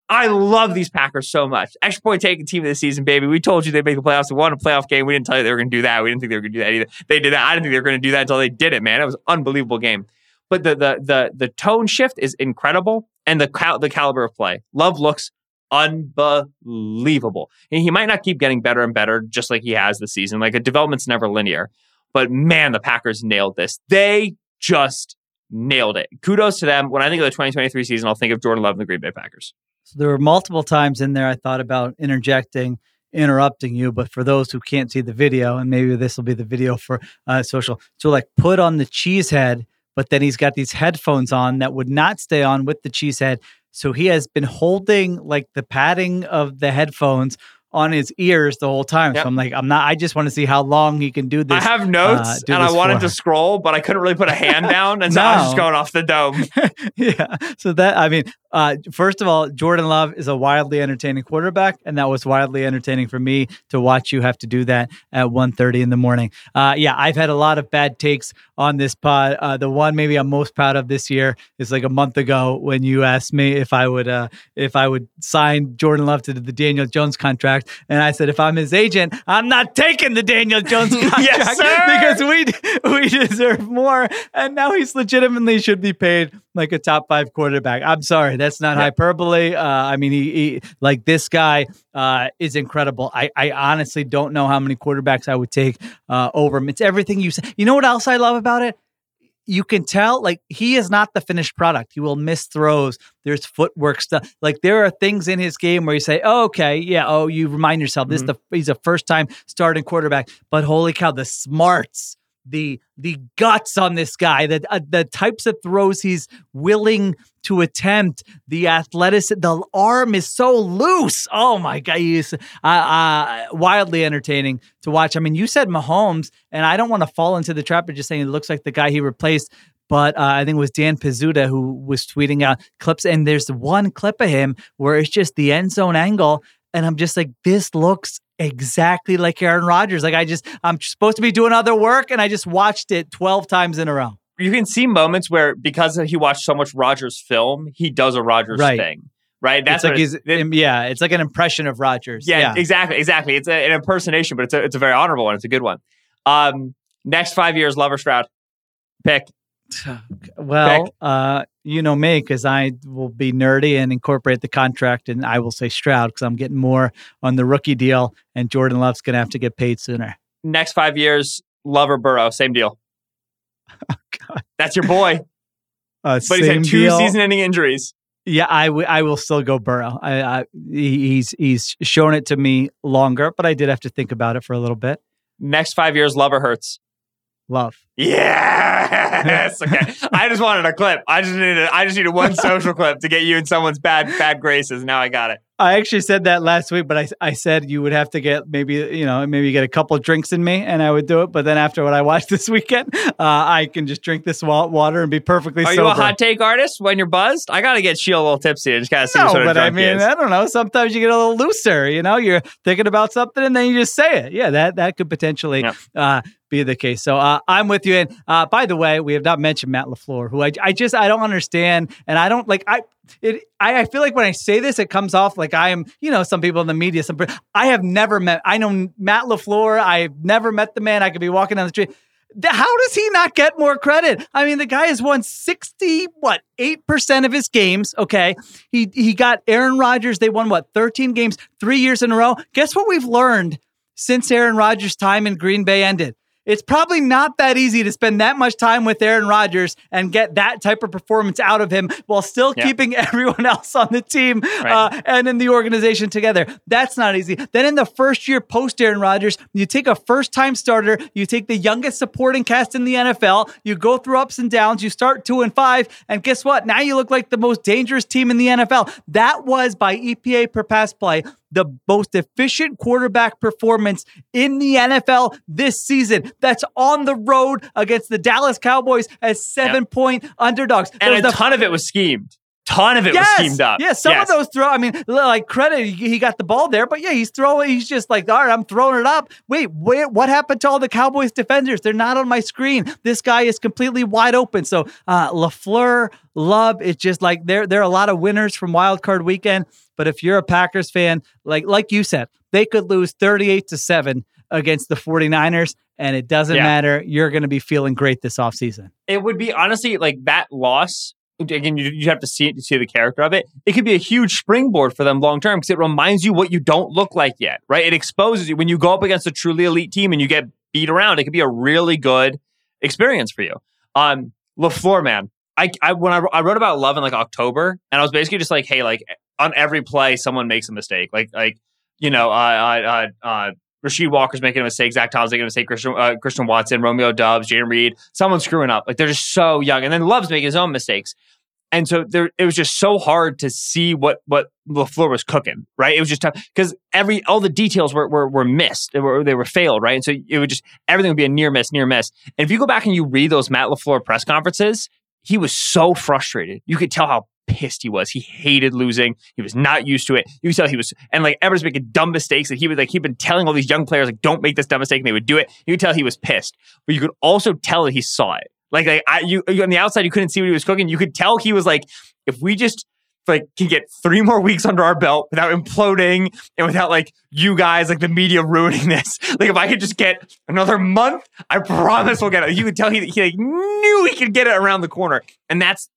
I love these Packers so much. Extra Point Taken team of the season, baby. We told you they'd make the playoffs. They won a playoff game. We didn't tell you they were going to do that. We didn't think they were going to do that either. They did that. I didn't think they were going to do that until they did it, man. It was an unbelievable game. But the the the the tone shift is incredible and the cal- the caliber of play. Love looks unbelievable. And he might not keep getting better and better just like he has this season. Like a development's never linear. But man, the Packers nailed this. They just nailed it. Kudos to them. When I think of the 2023 season, I'll think of Jordan Love and the Green Bay Packers. So there were multiple times in there I thought about interjecting, interrupting you, but for those who can't see the video, and maybe this will be the video for uh, social, so like put on the cheese head but then he's got these headphones on that would not stay on with the cheese head. So he has been holding like the padding of the headphones on his ears the whole time. Yep. So I'm like, I'm not. I just want to see how long he can do this. I have notes uh, and I wanted to scroll, but I couldn't really put a hand down, and so no. I was just going off the dome. yeah. So that I mean, uh, first of all, Jordan Love is a wildly entertaining quarterback, and that was wildly entertaining for me to watch you have to do that at 1.30 in the morning. Uh, yeah, I've had a lot of bad takes on this pod. Uh, the one maybe I'm most proud of this year is like a month ago when you asked me if I would uh, if I would sign Jordan Love to the Daniel Jones contract contract. And I said, if I'm his agent, I'm not taking the Daniel Jones contract Yes, because we we deserve more. And now he's legitimately should be paid like a top five quarterback. I'm sorry, that's not hyperbole. Uh, I mean, he, he like this guy uh, is incredible. I, I honestly don't know how many quarterbacks I would take uh, over him. It's everything you say. You know what else I love about it? You can tell, like he is not the finished product. He will miss throws. There's footwork stuff. Like there are things in his game where you say, oh, "Okay, yeah." Oh, you remind yourself this. is mm-hmm. The he's a first time starting quarterback, but holy cow, the smarts the the guts on this guy, the uh, the types of throws he's willing to attempt, the athletic, the arm is so loose. Oh my god, he's uh, uh, wildly entertaining to watch. I mean, you said Mahomes, and I don't want to fall into the trap of just saying it looks like the guy he replaced. But uh, I think it was Dan Pizzuta who was tweeting out clips, and there's one clip of him where it's just the end zone angle, and I'm just like, this looks exactly like Aaron Rodgers. Like I just, I'm supposed to be doing other work, and I just watched it 12 times in a row. You can see moments where because he watched so much Rodgers film, he does a Rodgers Right. thing. Right? That's what like he's, it- yeah, it's like an impression of Rodgers. yeah, exactly, exactly. It's a, an impersonation, but it's a it's a very honorable one. It's a good one. Um, next five years, Lover Stroud. Pick. Well, uh, you know me, because I will be nerdy and incorporate the contract, and I will say Stroud because I'm getting more on the rookie deal, and Jordan Love's going to have to get paid sooner. Next five years, Lover Burrow. Same deal. God. That's your boy. Uh, But he's had two deal. season-ending injuries. Yeah, I, w- I will still go Burrow. I, I he's he's shown it to me longer, but I did have to think about it for a little bit. Next five years, Lover hurts. Love. Yes. Okay. I just wanted a clip. I just needed. I just needed one social clip to get you in someone's bad bad graces. Now I got it. I actually said that last week, but I, I said you would have to get maybe you know maybe get a couple drinks in me, and I would do it. But then after what I watched this weekend, uh, I can just drink this water and be perfectly Are sober. you a hot take artist when you're buzzed? I gotta get Sheila a little tipsy and just gotta see no, sort of but I mean. I don't know. Sometimes you get a little looser. You know, you're thinking about something and then you just say it. Yeah, that that could potentially Yep. uh, be the case. So uh, I'm with you. And uh, by the way, we have not mentioned Matt Lafleur, who I, I just I don't understand, and I don't like I. It, I, I feel like when I say this, it comes off like I am, you know, some people in the media. Some I have never met. I know Matt Lafleur. I've never met the man. I could be walking down the street. How does he not get more credit? I mean, the guy has won 60, what, 8% of his games. Okay. He he got Aaron Rodgers. They won what, 13 games, three years in a row. Guess what we've learned since Aaron Rodgers' time in Green Bay ended? It's probably not that easy to spend that much time with Aaron Rodgers and get that type of performance out of him while still Yeah. keeping everyone else on the team Right. uh, and in the organization together. That's not easy. Then in the first year post Aaron Rodgers, you take a first time starter, you take the youngest supporting cast in the NFL, you go through ups and downs, you start two and five, and guess what? Now you look like the most dangerous team in the NFL. That was by EPA per pass play. The most efficient quarterback performance in the NFL this season. That's on the road against the Dallas Cowboys as seven point underdogs. and There's a the ton of it was schemed. Ton of it yes, was schemed up. Yeah, some Yes. of those throw. I mean, like credit, he got the ball there, but yeah, he's throwing. He's just like, all right, I'm throwing it up. Wait, where, what happened to all the Cowboys defenders? They're not on my screen. This guy is completely wide open. So uh, Lafleur, Love, it's just like there there are a lot of winners from Wild Card Weekend. But if you're a Packers fan, like like you said, they could lose 38 to seven against the 49ers, and it doesn't Yeah. matter. You're going to be feeling great this offseason. it would be honestly like that loss. Again, you, you have to see it to see the character of it. It could be a huge springboard for them long term because it reminds you what you don't look like yet, right? It exposes you when you go up against a truly elite team and you get beat around. It could be a really good experience for you. Um, Lafleur, man, I, I when I, I wrote about love in like October, and I was basically just like, hey, like on every play, someone makes a mistake. Like like you know, uh, uh, uh, Rasheed Walker's making a mistake. Zach Tom's making a mistake. Christian, uh, Christian Watson, Romeo Doubs, Jayden Reed. Someone's screwing up. Like they're just so young. And then Love's making his own mistakes. And so there, it was just so hard to see what what Lafleur was cooking. Right? It was just tough because every all the details were were, were missed. They were they were failed. Right? And so it would just everything would be a near miss, near miss. And if you go back and you read those Matt Lafleur press conferences, he was so frustrated. You could tell how pissed he was. He hated losing. He was not used to it. You could tell he was, and like everyone's making dumb mistakes. That he was like, he'd been telling all these young players like, don't make this dumb mistake, and they would do it. You could tell he was pissed, but you could also tell that he saw it. Like, like I, you on the outside, you couldn't see what he was cooking. You could tell he was like, if we just like can get three more weeks under our belt without imploding and without like you guys like the media ruining this. Like if I could just get another month, I promise we'll get it. You could tell he, he like knew he could get it around the corner, and that's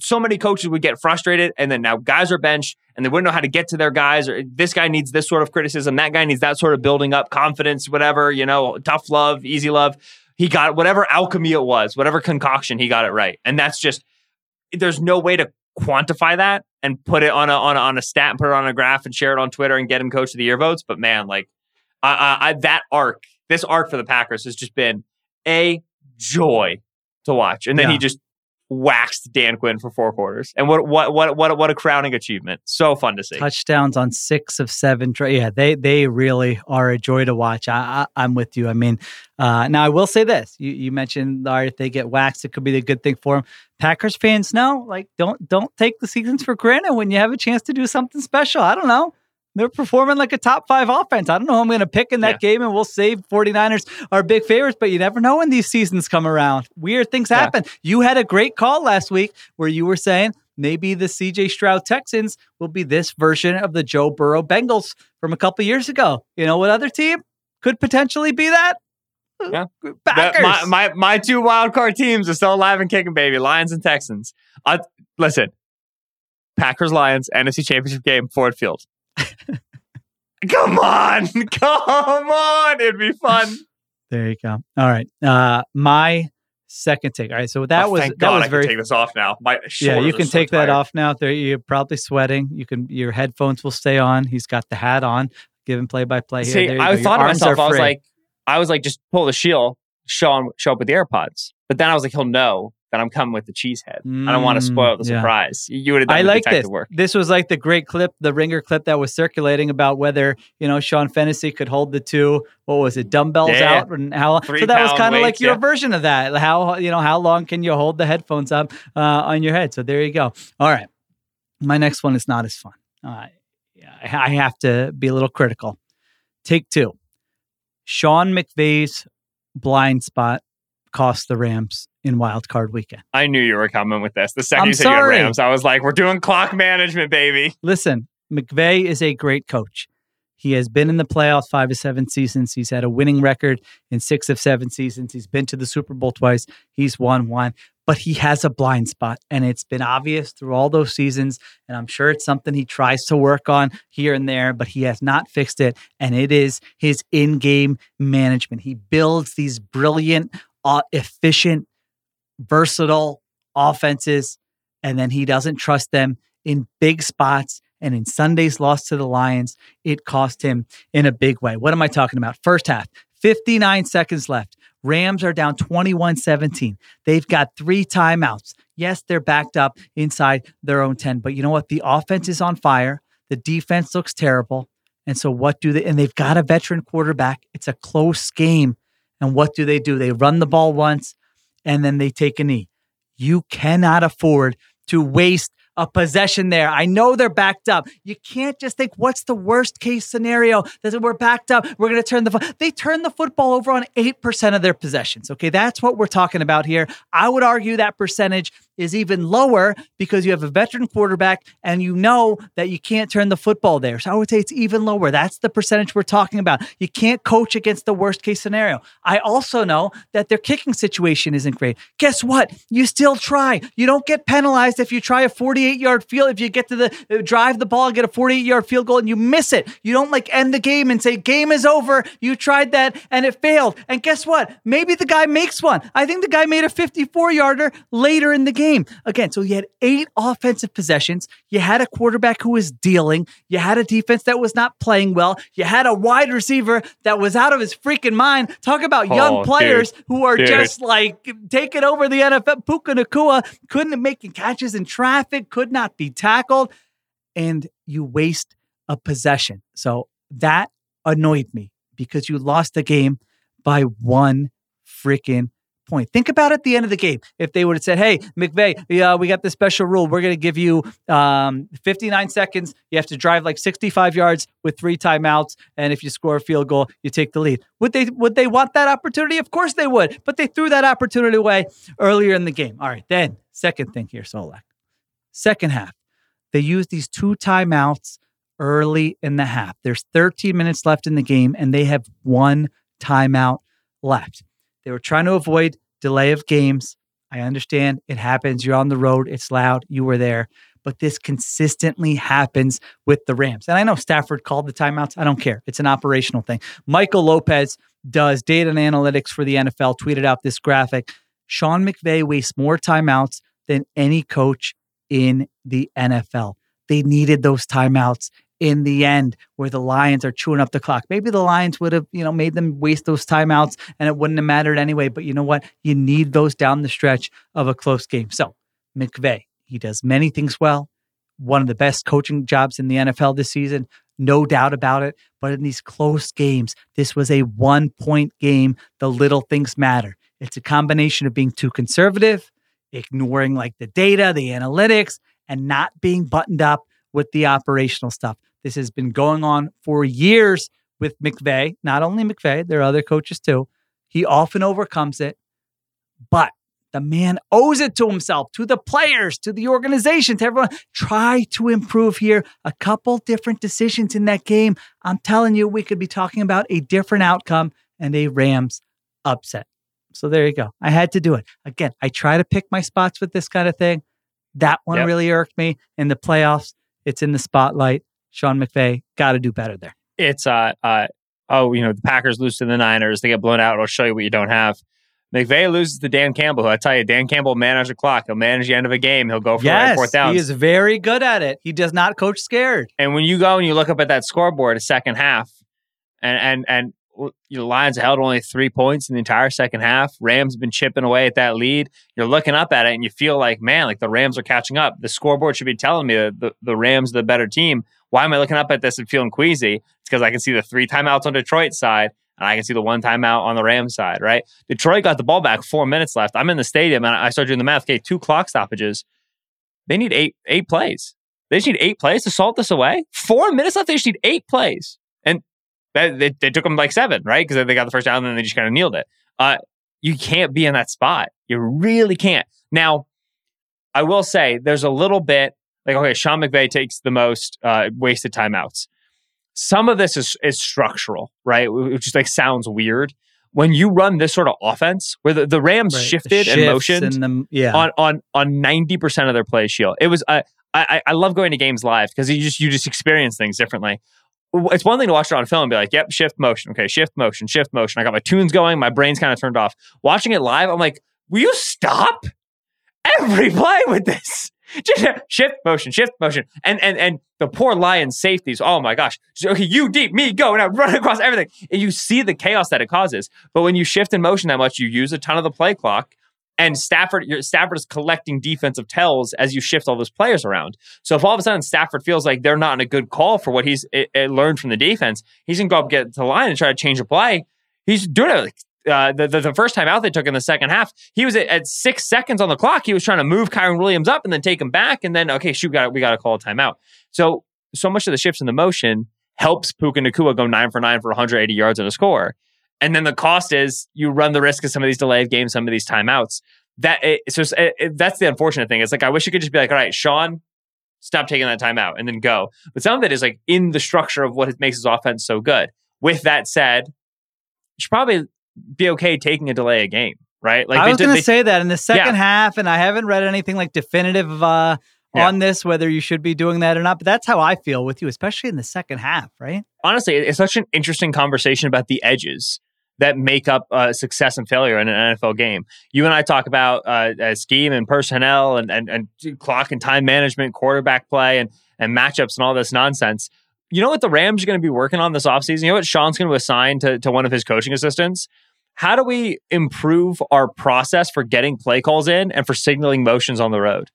so many coaches would get frustrated, and then now guys are benched and they wouldn't know how to get to their guys, or this guy needs this sort of criticism, that guy needs that sort of building up confidence, whatever you know, tough love, easy love. He got whatever alchemy it was, whatever concoction, he got it right, and that's just there's no way to quantify that and put it on a on a, on a stat and put it on a graph and share it on Twitter and get him coach of the year votes. But man, like I, I, I that arc, this arc for the Packers has just been a joy to watch. And then Yeah. he just waxed Dan Quinn for four quarters. And what what what what what a crowning achievement! So fun to see. touchdowns on six of seven. Tra- yeah, they they really are a joy to watch. I, I I'm with you. I mean, uh, now I will say this: you you mentioned all right, if they get waxed, it could be the good thing for them. Packers fans know, like don't don't take the seasons for granted when you have a chance to do something special. I don't know. They're performing like a top five offense. I don't know who I'm going to pick in that game, and we'll save 49ers are big favorites, but you never know when these seasons come around. Weird things Yeah. happen. You had a great call last week where you were saying maybe the CJ Stroud Texans will be this version of the Joe Burrow Bengals from a couple years ago. You know what other team could potentially be that? Yeah. Packers. That- my, my my two wild card teams are still alive and kicking, baby. Lions and Texans. Uh, listen, Packers Lions NFC Championship game, Ford Field. come on, come on, it'd be fun. there you go. All right. Uh, my second take. All right. So that Oh, was thank that God was I very can take this off now. My yeah. You can so take that off now. There, you're probably sweating. You can your headphones will stay on. He's got the hat on. Giving play by play here. See, There you I go. Thought to myself, I was free. like, I was like, just pull the shield, show him, show up with the AirPods. But then I was like, he'll know that I'm coming with the cheese head. I don't want to Mm, spoil the yeah. surprise. You would have done I like this. work. This was like the great clip, the ringer clip that was circulating about whether you know Sean Fennessy could hold the two. What was it, dumbbells Yeah. out, and how? Three so that was kind of like your yeah. version of that. How you know how long can you hold the headphones up uh, on your head? So there you go. All right, my next one is not as fun. Uh, I I have to be a little critical. Take two. Sean McVay's blind spot cost the Rams in wild card weekend. I knew you were coming with this. The second I'm you said you had sorry. Rams, I was like, we're doing clock management, baby. Listen, McVay is a great coach. He has been in the playoffs five to seven seasons. He's had a winning record in six of seven seasons. He's been to the Super Bowl twice. He's won one, but he has a blind spot, and it's been obvious through all those seasons. And I'm sure it's something he tries to work on here and there, but he has not fixed it. And it is his in game management. He builds these brilliant, uh, efficient, versatile offenses, and then he doesn't trust them in big spots. And in Sunday's loss to the Lions, it cost him in a big way. What am I talking about? First half, 59 seconds left. Rams are down 21 17. They've got three timeouts. Yes, they're backed up inside their own 10, but you know what? The offense is on fire. The defense looks terrible. And so, what do they? And they've got a veteran quarterback. It's a close game. And what do they do? They run the ball once and then they take a knee. You cannot afford to waste a possession there. I know they're backed up. You can't just think, what's the worst case scenario? That we're backed up. We're going to turn the fo-" they turn the football over on eight percent of their possessions. Okay, that's what we're talking about here. I would argue that percentage is even lower because you have a veteran quarterback and you know that you can't turn the football there. So I would say it's even lower. That's the percentage we're talking about. You can't coach against the worst case scenario. I also know that their kicking situation isn't great. Guess what? You still try. You don't get penalized if you try a 48 yard field, if you get to the uh, drive the ball, get a 48 yard field goal and you miss it. You don't like end the game and say, game is over. You tried that and it failed. And guess what? Maybe the guy makes one. I think the guy made a 54 yarder later in the game. Again, so you had eight offensive possessions. You had a quarterback who was dealing. You had a defense that was not playing well. You had a wide receiver that was out of his freaking mind. Talk about Oh, young dude. players who are Dude. just like taking over the NFL. Puka Nacua couldn't make catches in traffic, could not be tackled, and you waste a possession. So that annoyed me because you lost the game by one freaking point. Think about at the end of the game. If they would have said, "Hey, McVay, yeah, we got this special rule. We're going to give you um, 59 seconds. You have to drive like 65 yards with three timeouts, and if you score a field goal, you take the lead." Would they would they want that opportunity? Of course they would. But they threw that opportunity away earlier in the game. All right, then second thing here, Solak. Second half, They use these two timeouts early in the half. There's 13 minutes left in the game, and they have one timeout left. They were trying to avoid delay of games. I understand it happens. You're on the road, it's loud, you were there. But this consistently happens with the Rams. And I know Stafford called the timeouts. I don't care. It's an operational thing. Michael Lopez does data and analytics for the NFL, tweeted out this graphic. Sean McVay wastes more timeouts than any coach in the NFL. They needed those timeouts in the end where the Lions are chewing up the clock. Maybe the Lions would have, you know, made them waste those timeouts and it wouldn't have mattered anyway. But you know what? You need those down the stretch of a close game. So McVay, he does many things well. One of the best coaching jobs in the NFL this season, no doubt about it. But in these close games, this was a one point game. The little things matter. It's a combination of being too conservative, ignoring like the data, the analytics, and not being buttoned up with the operational stuff. This has been going on for years with McVay, not only McVay, there are other coaches too. He often overcomes it, but the man owes it to himself, to the players, to the organization, to everyone. Try to improve here. A couple different decisions in that game. I'm telling you, we could be talking about a different outcome and a Rams upset. So there you go. I had to do it. Again, I try to pick my spots with this kind of thing. That one Yep. really irked me in the playoffs. It's in the spotlight. Sean McVay got to do better there. it's uh uh oh you know the Packers lose to the Niners they get blown out it'll show you what you don't have. McVay loses to Dan Campbell. I tell you, Dan Campbell will manage the clock. He'll manage the end of a game. He'll go for yes, fourth down. he is very good at it. He does not coach scared. And when you go and you look up at that scoreboard, a second half, and and and your Lions held only three points in the entire second half. Rams have been chipping away at that lead. You're looking up at it and you feel like, man, like the Rams are catching up. The scoreboard should be telling me that the, the Rams are the better team. Why am I looking up at this and feeling queasy? It's because I can see the three timeouts on Detroit's side and I can see the one timeout on the Rams side, right? Detroit got the ball back, four minutes left. I'm in the stadium and I start doing the math. Okay, two clock stoppages. They need eight eight plays. They just need eight plays to salt this away. Four minutes left. They just need eight plays. And that, they, they took them like seven, right? Because they got the first down and then they just kind of kneeled it. Uh, you can't be in that spot. You really can't. Now, I will say there's a little bit like, okay, Sean McVay takes the most uh, wasted timeouts. Some of this is, is structural, right? Which just like sounds weird. When you run this sort of offense where the, the Rams Right. The shifted and shifts motioned and the- yeah. on on on ninety percent of their play shield. It was uh, I I I love going to games live because you just you just experience things differently. It's one thing to watch it on film and be like, "Yep, shift motion, okay, shift motion, shift motion." I got my tunes going, my brain's kind of turned off. Watching it live, I'm like, "Will you stop every play with this?" Just shift motion, shift motion, and and and the poor Lions safeties. Oh my gosh! Okay, you deep, me go, and I run across everything, and you see the chaos that it causes. But when you shift in motion that much, you use a ton of the play clock, and Stafford, Stafford is collecting defensive tells as you shift all those players around. So if all of a sudden Stafford feels like they're not in a good call for what he's eh, eh, learned from the defense, he's gonna go up get to the line and try to change a play. He's doing it. Uh, the, the the first time out they took in the second half, he was at, at six seconds on the clock. He was trying to move Kyren Williams up and then take him back, and then okay, shoot, got we got to call a timeout. So so much of the shifts in the motion helps Puka Nacua go nine for nine for 180 yards and a score. And then the cost is you run the risk of some of these delayed games, some of these timeouts. That it, so it, it- that's the unfortunate thing. It's like I wish you could just be like, all right, Sean, stop taking that timeout and then go. But some of it is like in the structure of what makes his offense so good. With that said, you should probably be okay taking a delay a game, right? Like I was going to say that in the second Yeah. half, and I haven't read anything like definitive uh, Yeah. on this, whether you should be doing that or not. But that's how I feel with you, especially in the second half, right? honestly, it's such an interesting conversation about the edges that make up uh, success and failure in an NFL game. You and I talk about uh, uh, scheme and personnel and, and and clock and time management, quarterback play, and and matchups and all this nonsense. You know what the Rams are going to be working on this offseason? You know what Sean's going to assign to, to one of his coaching assistants? How do we improve our process for getting play calls in and for signaling motions on the road?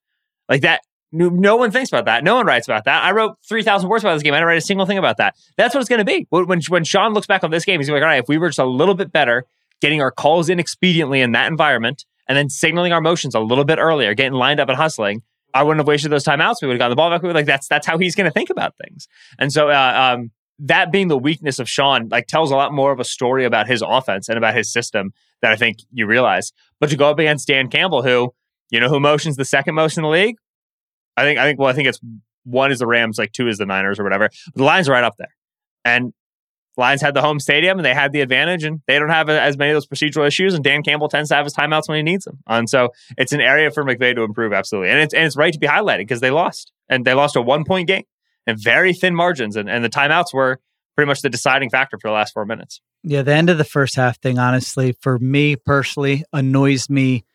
Like that, no, no one thinks about that. No one writes about that. I wrote 3,000 words about this game. I didn't write a single thing about that. That's what it's going to be. When, when, Sean looks back on this game, he's like, all right, if we were just a little bit better getting our calls in expediently in that environment and then signaling our motions a little bit earlier, getting lined up and hustling, I wouldn't have wasted those timeouts. We would have gotten the ball back. We like that's that's how he's going to think about things. And so, uh, um, that being the weakness of Sean, like tells a lot more of a story about his offense and about his system that I think you realize. But to go up against Dan Campbell, who you know who motions the second most in the league, I think I think well, I think it's one is the Rams, like two is the Niners or whatever. The Lions are right up there, and Lions had the home stadium and they had the advantage, and they don't have as many of those procedural issues. And Dan Campbell tends to have his timeouts when he needs them, and so it's an area for McVay to improve absolutely. And it's and it's right to be highlighted because they lost and they lost a one point game and very thin margins, and and the timeouts were pretty much the deciding factor for the last four minutes. Yeah, the end of the first half thing, honestly, for me personally, annoys me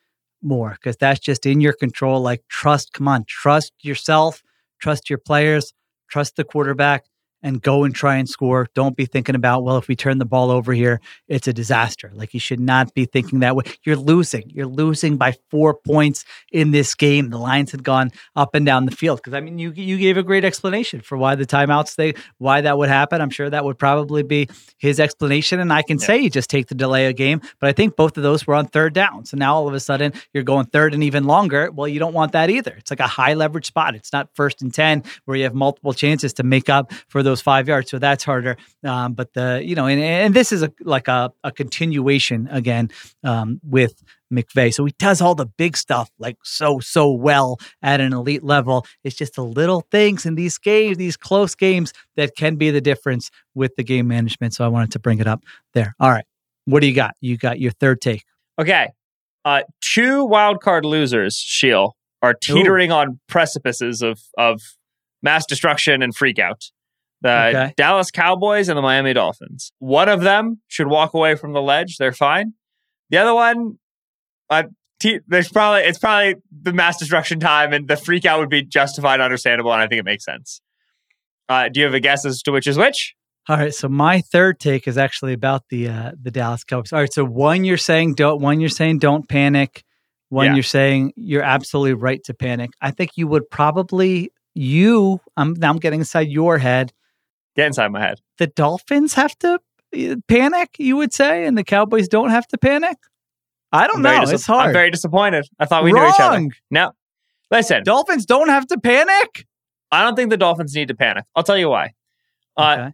more because that's just in your control. Like, trust, come on, trust yourself, trust your players, trust the quarterback and go and try and score. Don't be thinking about, well, if we turn the ball over here, it's a disaster. Like you should not be thinking that way. You're losing. You're losing by four points in this game. The Lions had gone up and down the field. Because I mean, you you gave a great explanation for why the timeouts they why that would happen. I'm sure that would probably be his explanation. And I can yeah. say you just take the delay of game, but I think both of those were on third down. So now all of a sudden you're going third and even longer. Well, you don't want that either. It's like a high leverage spot. It's not first and ten where you have multiple chances to make up for those those five yards. So that's harder. Um, but the, you know, and, and this is a, like a, a continuation again um, with McVay. So he does all the big stuff like so, so well at an elite level. It's just the little things in these games, these close games that can be the difference with the game management. So I wanted to bring it up there. All right. What do you got? You got your third take. Okay. Uh, two wild card losers, Sheil, are teetering Ooh. on precipices of of mass destruction and freakout the okay. Dallas Cowboys and the Miami Dolphins. One of them should walk away from the ledge. They're fine. The other one, uh, t- there's probably it's probably the mass destruction time, and the freak out would be justified, understandable, and I think it makes sense. Uh, do you have a guess as to which is which? All right, so my third take is actually about the uh, the Dallas Cowboys. All right, so one you're saying don't one you're saying don't panic. One yeah. you're saying you're absolutely right to panic. I think you would probably you. I'm now I'm getting inside your head. Get inside my head. The Dolphins have to uh, panic, you would say, and the Cowboys don't have to panic? I don't know. Dis- it's hard. I'm very disappointed. I thought we Wrong. knew each other. No. Listen. Dolphins don't have to panic? I don't think the Dolphins need to panic. I'll tell you why. Uh, okay.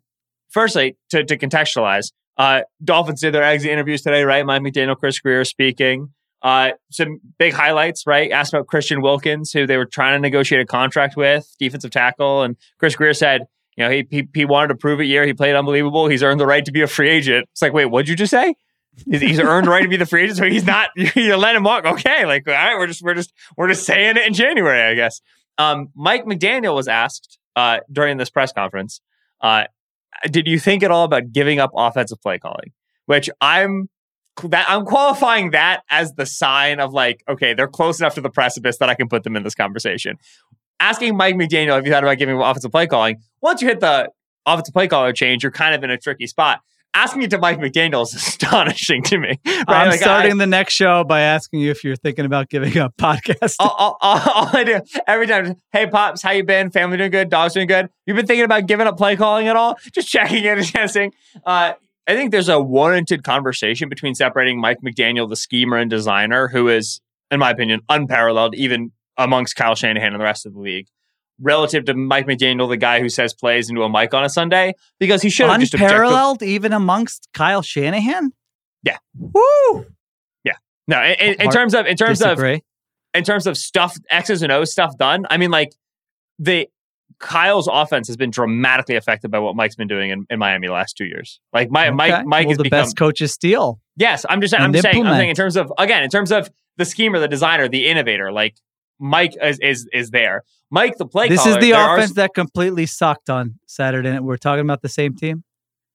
Firstly, to, to contextualize, uh, Dolphins did their exit interviews today, right? Mike McDaniel, Chris Grier speaking. Uh, some big highlights, right? Asked about Christian Wilkins, who they were trying to negotiate a contract with, defensive tackle. And Chris Grier said, you know, he, he, he wanted to prove it year. He played unbelievable. He's earned the right to be a free agent. It's like, wait, what'd you just say? He's earned the right to be the free agent, so he's not. You let him walk. Okay, like all right, we're just we're just we're just saying it in January, I guess. Um, Mike McDaniel was asked uh, during this press conference, uh, did you think at all about giving up offensive play calling? Which I'm that I'm qualifying that as the sign of like, okay, they're close enough to the precipice that I can put them in this conversation asking Mike McDaniel if you thought about giving him offensive play calling. Once you hit the offensive play caller change, you're kind of in a tricky spot. Asking it to Mike McDaniel is astonishing to me. Right? I'm like, starting I, the next show by asking you if you're thinking about giving up podcast. All, all, all, I do every time, hey pops, how you been? Family doing good? Dogs doing good? You've been thinking about giving up play calling at all? Just checking in and testing. Uh, I think there's a warranted conversation between separating Mike McDaniel, the schemer and designer, who is, in my opinion, unparalleled, even amongst Kyle Shanahan and the rest of the league relative to Mike McDaniel, the guy who says plays into a mic on a Sunday, because he should have just unparalleled even amongst Kyle Shanahan. Yeah. Woo. Yeah. No. In, in, in terms of in terms disagree. of in terms of stuff X's and O's stuff done, I mean, like the Kyle's offense has been dramatically affected by what Mike's been doing in, in Miami the last two years. Like my, okay. Mike, Mike well, is the become, best coaches steal. Yes, I'm just, I'm just saying, I'm saying in terms of again, in terms of the schemer, the designer, the innovator, like Mike is is, is there. Mike, the play. This caller, is the offense are... that completely sucked on Saturday. We're talking about the same team.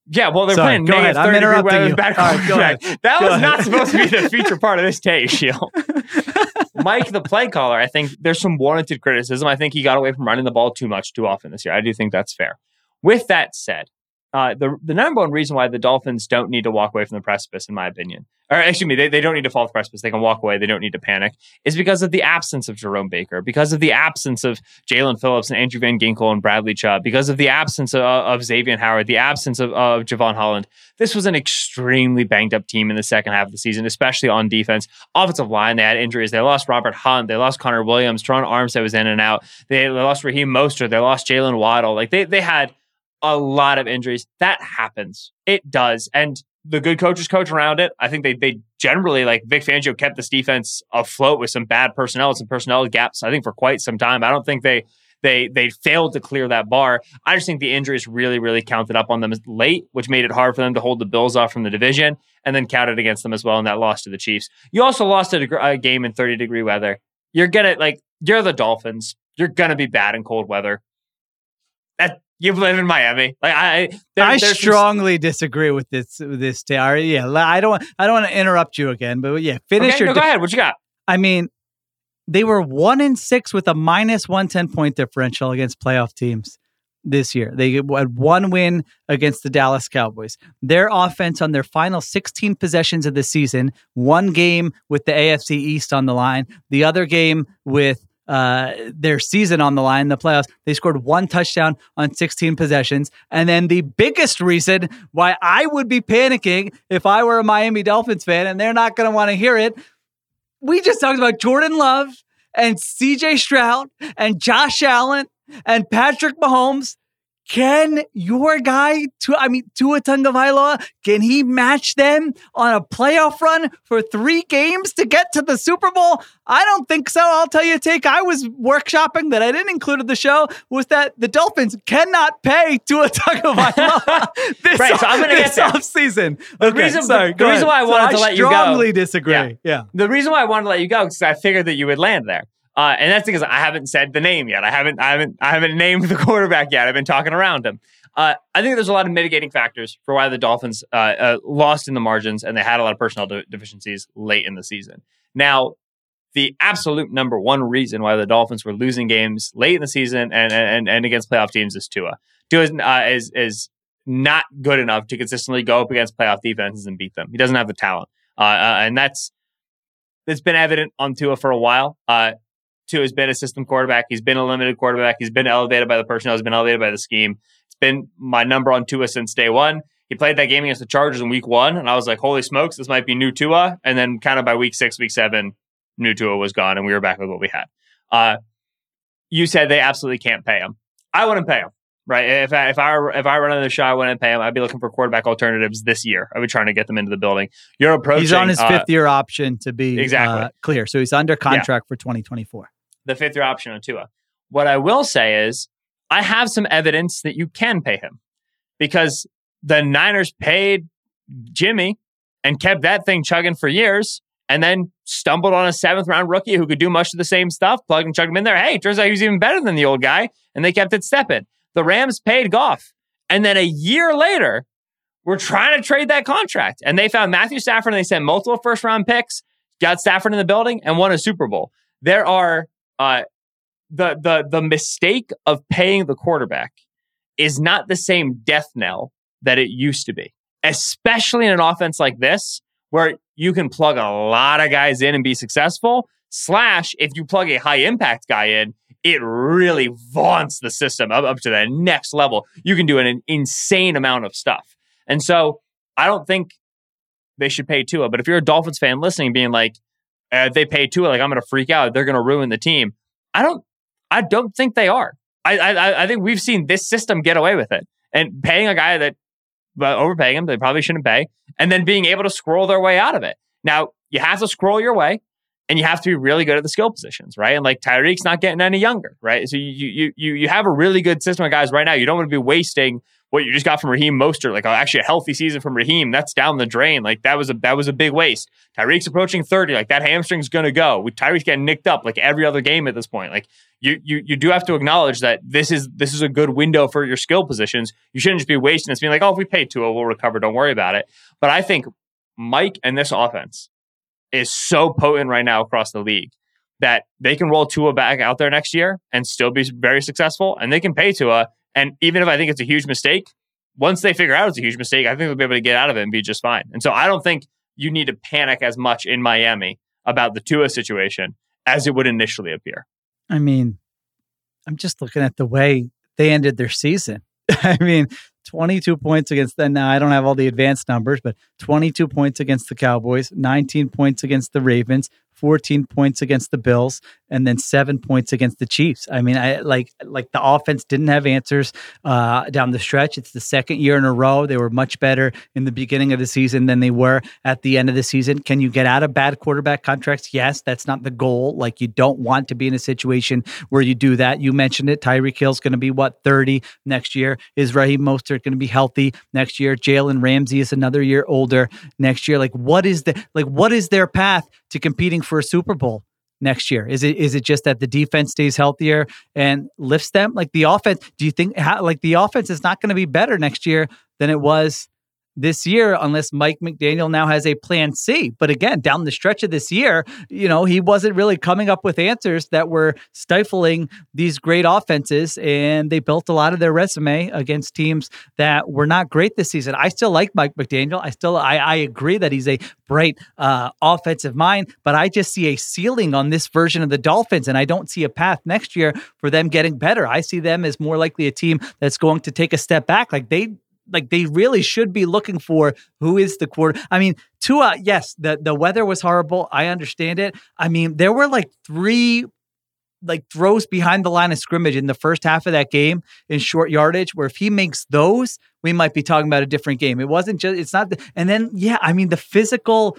Yeah, well, they're Sorry, playing go ahead. I'm interrupting you. Back right. That go was ahead. not supposed to be the feature part of this take, Sheil. Mike, the play caller, I think there's some warranted criticism. I think he got away from running the ball too much too often this year. I do think that's fair. With that said, uh, the the number one reason why the Dolphins don't need to walk away from the precipice, in my opinion, or excuse me, they, they don't need to fall off the precipice. They can walk away. They don't need to panic. Is because of the absence of Jerome Baker, because of the absence of Jaelan Phillips and Andrew Van Ginkel and Bradley Chubb, because of the absence of, of Xavier Howard, the absence of, of Jevon Holland. This was an extremely banged up team in the second half of the season, especially on defense. Offensive line, they had injuries. They lost Robert Hunt. They lost Connor Williams. Terron Armstead was in and out. They, they lost Raheem Mostert. They lost Jaylen Waddle. Like they they had a lot of injuries. That happens. It does. And the good coaches coach around it. I think they they generally like Vic Fangio kept this defense afloat with some bad personnel, some personnel gaps. I think for quite some time. I don't think they they they failed to clear that bar. I just think the injuries really really counted up on them late, which made it hard for them to hold the Bills off from the division, and then counted against them as well in that loss to the Chiefs. You also lost a, a game in 30 degree weather. You're gonna like you're the Dolphins. You're gonna be bad in cold weather. You live in Miami. Like I, there, I strongly some... disagree with this. This, Tara. Yeah, I don't. I don't want to interrupt you again, but yeah, finish okay, your. No, go ahead. What you got? I mean, they were one in six with a minus 110 point differential against playoff teams this year. They had one win against the Dallas Cowboys. Their offense on their final 16 possessions of the season, one game with the AFC East on the line, the other game with uh, their season on the line, the playoffs. They scored one touchdown on 16 possessions. And then the biggest reason why I would be panicking if I were a Miami Dolphins fan, and they're not going to want to hear it, we just talked about Jordan Love and CJ Stroud and Josh Allen and Patrick Mahomes can your guy, to, I mean, Tua Tagovailoa, can he match them on a playoff run for three games to get to the Super Bowl? I don't think so. I'll tell you, a take I was workshopping that I didn't include in the show was that the Dolphins cannot pay Tua Tagovailoa this, right, so I'm gonna this get offseason. The okay, reason, sorry, the, the reason why I wanted so to I let you go. I strongly disagree. Yeah. yeah. The reason why I wanted to let you go is I figured that you would land there. Uh, and that's because I haven't said the name yet. I haven't, I haven't, I haven't named the quarterback yet. I've been talking around him. Uh, I think there's a lot of mitigating factors for why the Dolphins uh, uh lost in the margins and they had a lot of personnel de- deficiencies late in the season. Now, the absolute number one reason why the Dolphins were losing games late in the season and and, and against playoff teams is Tua. Tua is, uh, is is not good enough to consistently go up against playoff defenses and beat them. He doesn't have the talent, uh, and that's it's been evident on Tua for a while. Uh, Tua has been a system quarterback. He's been a limited quarterback. He's been elevated by the personnel. He's been elevated by the scheme. It's been my number on Tua since day one. He played that game against the Chargers in week one, and I was like, holy smokes, this might be new Tua. And then kind of by week six, week seven, new Tua was gone, and we were back with what we had. Uh, you said they absolutely can't pay him. I wouldn't pay him, right? If I, if I if I run another the show, I wouldn't pay him. I'd be looking for quarterback alternatives this year. I'd be trying to get them into the building. You're approaching. He's on his uh, fifth year option to be exactly uh, clear, so he's under contract yeah. for 2024 the fifth year option on Tua. What I will say is, I have some evidence that you can pay him because the Niners paid Jimmy and kept that thing chugging for years and then stumbled on a seventh round rookie who could do much of the same stuff, plug and chug him in there. Hey, turns out he was even better than the old guy, and they kept it stepping. The Rams paid Goff. And then a year later, we're trying to trade that contract. And they found Matthew Stafford and they sent multiple first round picks, got Stafford in the building, and won a Super Bowl. There are uh, the the the mistake of paying the quarterback is not the same death knell that it used to be, especially in an offense like this where you can plug a lot of guys in and be successful. Slash, if you plug a high impact guy in, it really vaunts the system up, up to the next level. You can do an, an insane amount of stuff. And so I don't think they should pay Tua. But if you're a Dolphins fan listening, being like, uh, they pay Tua, like I'm going to freak out. They're going to ruin the team. I don't. I don't think they are. I, I I think we've seen this system get away with it and paying a guy that, overpaying him they probably shouldn't pay, and then being able to scroll their way out of it. Now you have to scroll your way, and you have to be really good at the skill positions, right? And like Tyreek's not getting any younger, right? So you you you you have a really good system of guys right now. You don't want to be wasting what you just got from Raheem Mostert, like uh, actually a healthy season from Raheem, that's down the drain. Like that was a that was a big waste. Tyreek's approaching 30, like that hamstring's gonna go. Tyreek's getting nicked up like every other game at this point. Like you you you do have to acknowledge that this is this is a good window for your skill positions. You shouldn't just be wasting this being like, oh, if we pay Tua, we'll recover. Don't worry about it. But I think Mike and this offense is so potent right now across the league that they can roll Tua back out there next year and still be very successful, and they can pay Tua and even if I think it's a huge mistake, once they figure out it's a huge mistake, I think they'll be able to get out of it and be just fine. And so I don't think you need to panic as much in Miami about the Tua situation as it would initially appear. I mean, I'm just looking at the way they ended their season. I mean, 22 points against them. Now, I don't have all the advanced numbers, but 22 points against the Cowboys, 19 points against the Ravens, 14 points against the Bills, and then seven points against the Chiefs. I mean, I like like the offense didn't have answers uh, down the stretch. It's the second year in a row they were much better in the beginning of the season than they were at the end of the season. Can you get out of bad quarterback contracts? Yes, that's not the goal. Like you don't want to be in a situation where you do that. You mentioned it. Tyreek Hill's going to be what 30 next year. Is Raheem Mostert going to be healthy next year? Jalen Ramsey is another year older next year. Like what is the like what is their path to competing for a Super Bowl? next year? Is it is it just that the defense stays healthier and lifts them? Like the offense, do you think how, like the offense is not going to be better next year than it was this year unless Mike McDaniel now has a plan C. But again, down the stretch of this year, you know, he wasn't really coming up with answers that were stifling these great offenses. And they built a lot of their resume against teams that were not great this season. I still like Mike McDaniel. I still, I, I agree that he's a bright uh, offensive mind, but I just see a ceiling on this version of the Dolphins. And I don't see a path next year for them getting better. I see them as more likely a team that's going to take a step back. Like they, like they really should be looking for who is the quarter. I mean, Tua, yes, the the weather was horrible. I understand it. I mean, there were like three like throws behind the line of scrimmage in the first half of that game in short yardage where if he makes those, we might be talking about a different game. It wasn't just it's not the, and then yeah, I mean the physical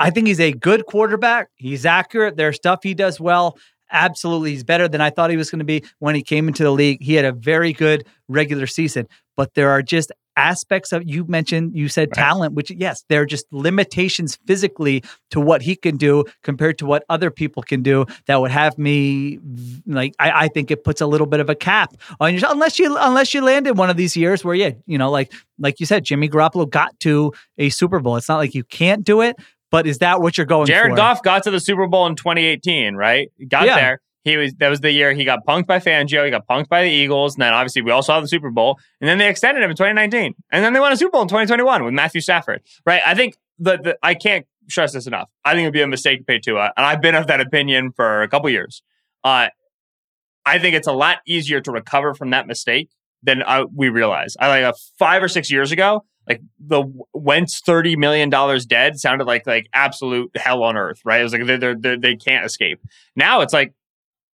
I think he's a good quarterback. He's accurate. There's stuff he does well. Absolutely. He's better than I thought he was going to be when he came into the league. He had a very good regular season, but there are just aspects of you mentioned you said right. talent which yes there are just limitations physically to what he can do compared to what other people can do that would have me like I, I think it puts a little bit of a cap on you unless you unless you land in one of these years where yeah you know like like you said Jimmy Garoppolo got to a Super Bowl it's not like you can't do it but is that what you're going for? Jared for? Goff got to the Super Bowl in 2018, right? Got yeah. there. He was that was the year he got punked by Fangio, he got punked by the Eagles, and then obviously we all saw the Super Bowl, and then they extended him in 2019, and then they won a Super Bowl in 2021 with Matthew Stafford. Right? I think the, the I can't stress this enough. I think it'd be a mistake to pay Tua, and I've been of that opinion for a couple years. Uh, I think it's a lot easier to recover from that mistake than uh, we realize. I like uh, five or six years ago, like the Wentz thirty million dollars dead sounded like like absolute hell on earth, right? It was like they're, they're, they can't escape. Now it's like,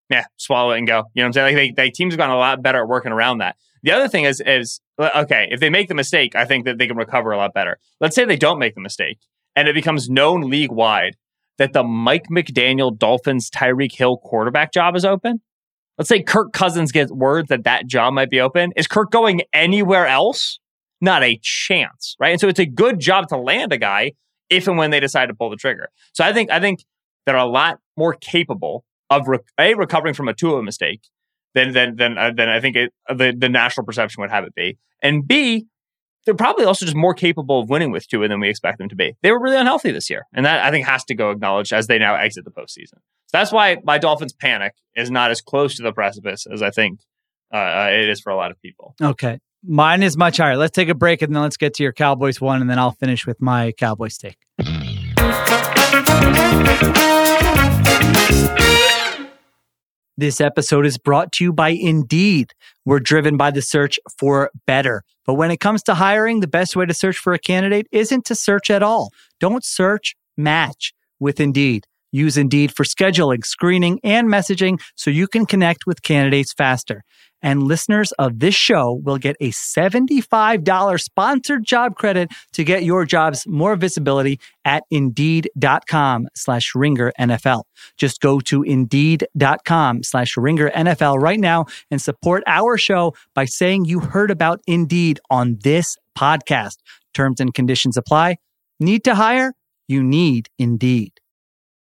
yeah, swallow it and go. You know what I'm saying? Like they, they teams have gotten a lot better at working around that. The other thing is is okay, if they make the mistake, I think that they can recover a lot better. Let's say they don't make the mistake and it becomes known league wide that the Mike McDaniel Dolphins Tyreek Hill quarterback job is open. Let's say Kirk Cousins gets word that that job might be open. Is Kirk going anywhere else? Not a chance, right? And so it's a good job to land a guy if and when they decide to pull the trigger. So I think I think they're a lot more capable of re- a recovering from a Tua mistake than than than uh, than I think it, the the national perception would have it be, and b they're probably also just more capable of winning with Tua than we expect them to be. They were really unhealthy this year, and that I think has to go acknowledged as they now exit the postseason. So that's why my Dolphins panic is not as close to the precipice as I think uh, uh it is for a lot of people. Okay, Mine is much higher. Let's take a break and then let's get to your Cowboys one, and then I'll finish with my Cowboys take. This episode is brought to you by Indeed. We're driven by the search for better. But when it comes to hiring, the best way to search for a candidate isn't to search at all. Don't search, match with Indeed. Use Indeed for scheduling, screening, and messaging so you can connect with candidates faster and listeners of this show will get a $75 sponsored job credit to get your jobs more visibility at indeed.com slash ringer NFL. Just go to indeed.com slash ringer NFL right now and support our show by saying you heard about Indeed on this podcast. Terms and conditions apply. Need to hire? You need Indeed.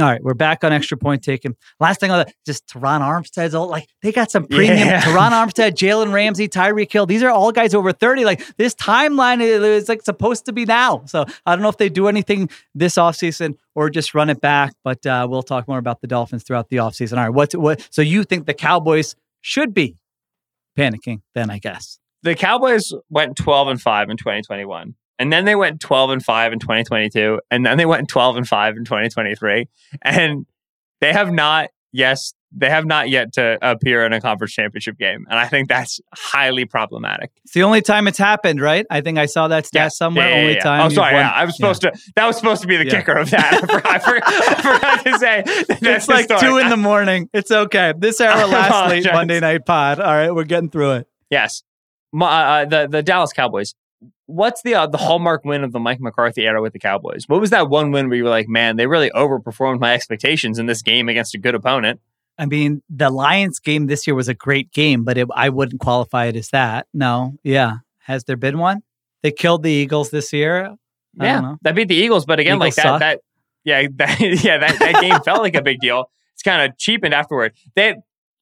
All right, we're back on extra point taken. Last thing on that, just Terron Armstead's all like they got some premium. Yeah. Terron Armstead, Jalen Ramsey, Tyreek Hill. These are all guys over 30. Like this timeline is like supposed to be now. So I don't know if they do anything this offseason or just run it back, but uh, we'll talk more about the Dolphins throughout the offseason. All right, what what so you think the Cowboys should be panicking then, I guess. The Cowboys went 12 and 5 in 2021. And then they went 12 and 5 in 2022. And then they went 12 and 5 in 2023. And they have not, yes, they have not yet to appear in a conference championship game. And I think that's highly problematic. It's the only time it's happened, right? I think I saw that stat Yes. somewhere. Yeah, yeah, only yeah. time. Oh, you've sorry. won- Yeah, I was supposed to. That was supposed to be the Yeah. kicker of that. I forgot, I forgot, to say. that It's like two in the morning. It's okay. This hour I last late. Monday night pod. All right, we're getting through it. Yes, My, uh, the the Dallas Cowboys. What's the uh, the hallmark win of the Mike McCarthy era with the Cowboys? What was that one win where you were like, man, they really overperformed my expectations in this game against a good opponent? I mean, the Lions game this year was a great game, but it, I wouldn't qualify it as that. No, yeah. Has there been one? They killed the Eagles this year. I Yeah, know. that beat the Eagles, but again, Eagles like that, suck. that, yeah, that, yeah, that, that game felt like a big deal. It's kind of cheapened afterward. They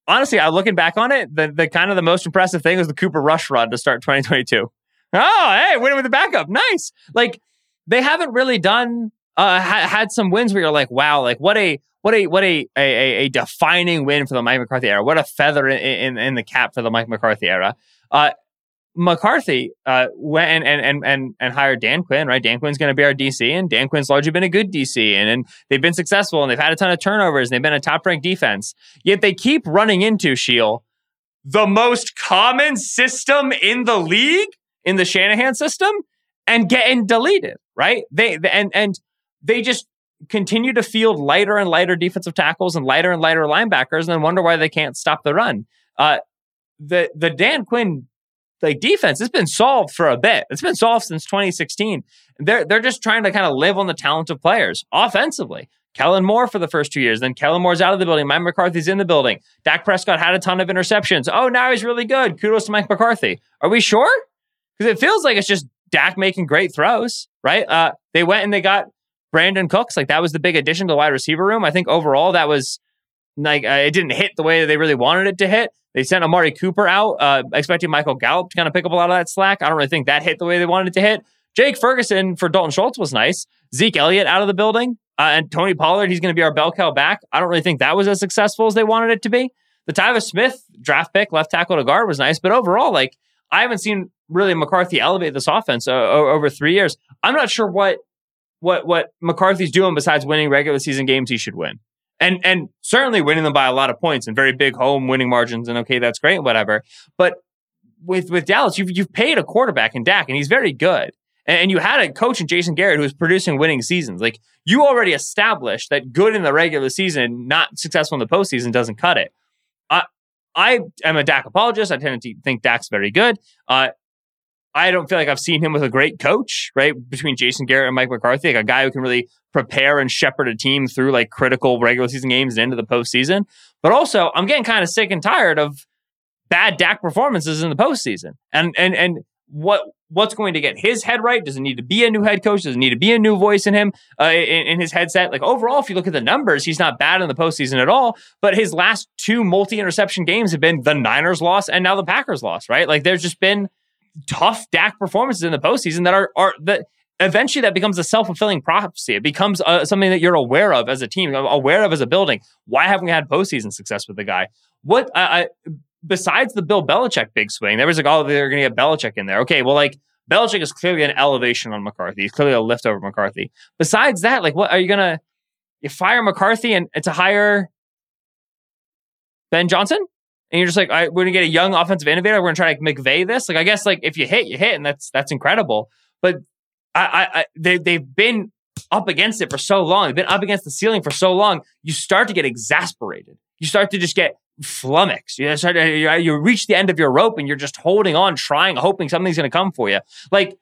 honestly, I'm looking back on it, the the kind of the most impressive thing was the Cooper Rush run to start 2022. Oh, hey, winning with the backup, nice. Like they haven't really done uh ha- had some wins where you're like, wow, like what a what a what a a, a, defining win for the Mike McCarthy era. What a feather in, in in the cap for the Mike McCarthy era. Uh, McCarthy uh, went and, and and and and hired Dan Quinn, right? Dan Quinn's going to be our DC, and Dan Quinn's largely been a good DC, and, and they've been successful, and they've had a ton of turnovers, and they've been a top ranked defense. Yet they keep running into Sheil, the most common system in the league, in the Shanahan system, and getting deleted, right? They and and they just continue to field lighter and lighter defensive tackles and lighter and lighter linebackers, and then wonder why they can't stop the run. Uh, the the Dan Quinn like defense it's been solved for a bit. It's been solved since 2016. They're they're just trying to kind of live on the talent of players offensively. Kellen Moore for the first two years, then Kellen Moore's out of the building. Mike McCarthy's in the building. Dak Prescott had a ton of interceptions. Oh, now he's really good. Kudos to Mike McCarthy. Are we sure? Because it feels like it's just Dak making great throws, right? Uh, they went and they got Brandin Cooks. Like that was the big addition to the wide receiver room. I think overall that was like uh, it didn't hit the way they really wanted it to hit. They sent Amari Cooper out, uh, expecting Michael Gallup to kind of pick up a lot of that slack. I don't really think that hit the way they wanted it to hit. Jake Ferguson for Dalton Schultz was nice. Zeke Elliott out of the building, uh, and Tony Pollard. He's going to be our bell cow back. I don't really think that was as successful as they wanted it to be. The Tyler Smith draft pick, left tackle to guard, was nice, but overall, like I haven't seen really McCarthy elevate this offense uh, over three years. I'm not sure what what what McCarthy's doing besides winning regular season games he should win. And and certainly winning them by a lot of points and very big home winning margins and okay that's great whatever. But with with Dallas you've you've paid a quarterback in Dak and he's very good. And, and you had a coach in Jason Garrett who was producing winning seasons. Like you already established that good in the regular season, not successful in the postseason doesn't cut it. I I am a Dak apologist. I tend to think Dak's very good. Uh, I don't feel like I've seen him with a great coach, right? Between Jason Garrett and Mike McCarthy, like a guy who can really prepare and shepherd a team through like critical regular season games and into the postseason. But also, I'm getting kind of sick and tired of bad Dak performances in the postseason. And and and what what's going to get his head right? Does it need to be a new head coach? Does it need to be a new voice in him uh, in, in his headset? Like overall, if you look at the numbers, he's not bad in the postseason at all. But his last two multi interception games have been the Niners loss and now the Packers loss. Right? Like there's just been tough Dak performances in the postseason that are are that eventually that becomes a self-fulfilling prophecy. It becomes uh, something that you're aware of as a team, aware of as a building. Why haven't we had postseason success with the guy? What I, besides the Bill Belichick big swing, there was like, oh, they're going to get Belichick in there. Okay, well, like Belichick is clearly an elevation on McCarthy. He's clearly a lift over McCarthy. Besides that, like, what are you gonna you fire McCarthy and to hire Ben Johnson? And you're just like, right, we're gonna get a young offensive innovator. We're gonna try to McVay this. Like, I guess like if you hit, you hit, and that's that's incredible. But I, I, I they they've been up against it for so long. They've been up against the ceiling for so long. You start to get exasperated. You start to just get flummoxed. You start to, you, you reach the end of your rope, and you're just holding on, trying, hoping something's gonna come for you. Like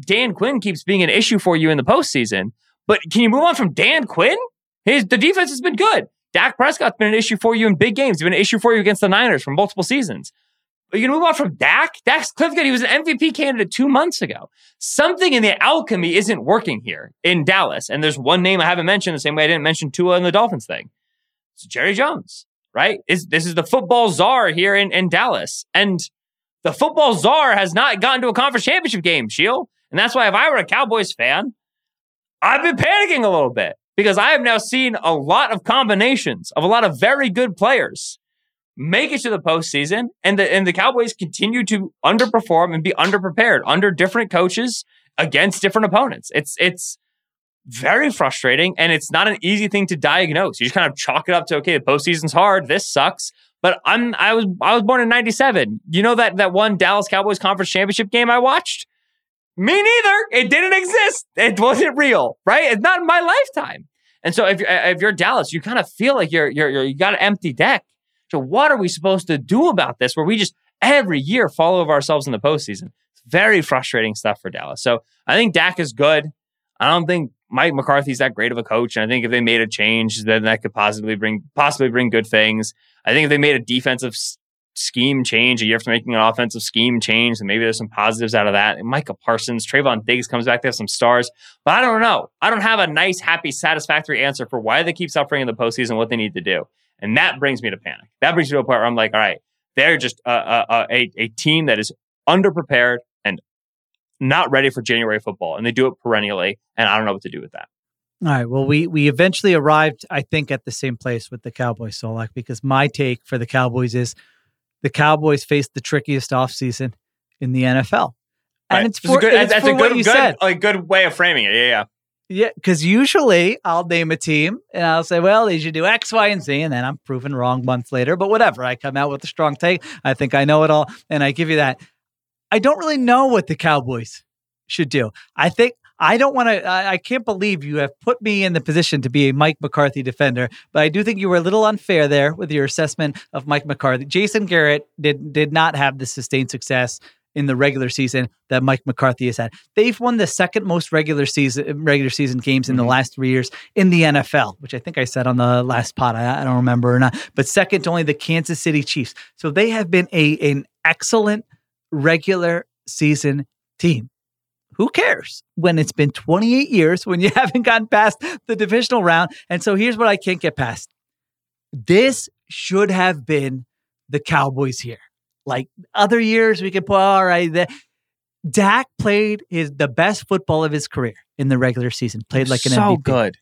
Dan Quinn keeps being an issue for you in the postseason. But can you move on from Dan Quinn? His the defense has been good. Dak Prescott's been an issue for you in big games. He's been an issue for you against the Niners for multiple seasons. Are you to move on from Dak? Dak's Clifford. He was an MVP candidate two months ago. Something in the alchemy isn't working here in Dallas. And there's one name I haven't mentioned the same way I didn't mention Tua in the Dolphins thing. It's Jerry Jones, right? Is this is the football czar here in, in Dallas. And the football czar has not gotten to a conference championship game, Sheil. And that's why if I were a Cowboys fan, I've been panicking a little bit because I have now seen a lot of combinations of a lot of very good players make it to the postseason, and the and the Cowboys continue to underperform and be underprepared under different coaches against different opponents. It's it's very frustrating, and it's not an easy thing to diagnose. You just kind of chalk it up to okay, the postseason's hard. This sucks. But I'm I was I was born in '97. You know that that one Dallas Cowboys conference championship game I watched. Me neither. It didn't exist. It wasn't real, right? It's not in my lifetime. And so if you're, if you're Dallas, you kind of feel like you're, you're, you're you got an empty deck. So what are we supposed to do about this? Where we just every year fall over ourselves in the postseason. It's very frustrating stuff for Dallas. So I think Dak is good. I don't think Mike McCarthy's that great of a coach. And I think if they made a change, then that could possibly bring possibly bring good things. I think if they made a defensive scheme change a year after making an offensive scheme change, and maybe there's some positives out of that. And Micah Parsons, Trevon Diggs comes back, they have some stars. But I don't know. I don't have a nice, happy, satisfactory answer for why they keep suffering in the postseason, what they need to do. And that brings me to panic. That brings me to a point where I'm like, all right, they're just a, a, a, a team that is underprepared and not ready for January football. And they do it perennially. And I don't know what to do with that. All right. Well, we we eventually arrived, I think, at the same place with the Cowboys, Solak, because my take for the Cowboys is the Cowboys faced the trickiest offseason in the NFL. And right. it's for, good, it's that's for a what good, you good, said. a good way of framing it. Yeah, yeah. Yeah, because usually I'll name a team and I'll say, well, they should do X, Y, and Z. And then I'm proven wrong months later. But whatever. I come out with a strong take. I think I know it all. And I give you that. I don't really know what the Cowboys should do. I think I don't want to, I, I, can't believe you have put me in the position to be a Mike McCarthy defender, but I do think you were a little unfair there with your assessment of Mike McCarthy. Jason Garrett did, did not have the sustained success in the regular season that Mike McCarthy has had. They've won the second most regular season regular season games in mm-hmm. the last three years in the NFL, which I think I said on the last pod. I, I, don't remember or not, but second to only the Kansas City Chiefs. So they have been a an excellent regular season team. Who cares when it's been 28 years when you haven't gotten past the divisional round? And so here's what I can't get past. This should have been the Cowboys here. Like other years, we could put all right. The, Dak played his the best football of his career in the regular season. Played like an so MVP. good.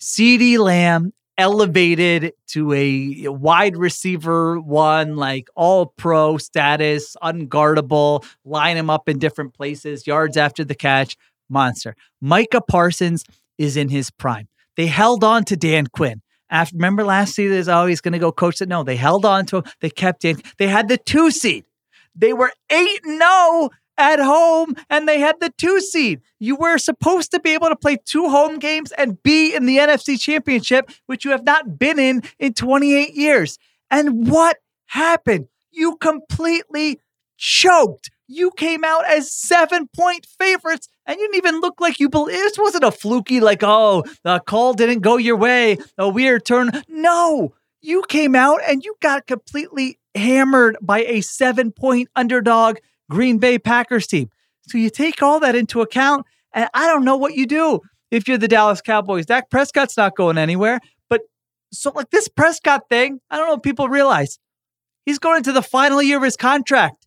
CeeDee Lamb elevated to a wide receiver one, like all pro status, unguardable, line him up in different places, yards after the catch, monster. Micah Parsons is in his prime. They held on to Dan Quinn. After remember last season is he's going to go coach it. No, they held on to him. They kept in. They had the two seed. They were eight no at home and they had the two seed. You were supposed to be able to play two home games and be in the NFC Championship, which you have not been in in 28 years. And what happened? You completely choked. You came out as seven point favorites and you didn't even look like you believe this wasn't a fluky, like, oh, the call didn't go your way, a weird turn. No, you came out and you got completely hammered by a seven point underdog Green Bay Packers team. So you take all that into account, and I don't know what you do if you're the Dallas Cowboys. Dak Prescott's not going anywhere. But so, like this Prescott thing, I don't know if people realize he's going into the final year of his contract.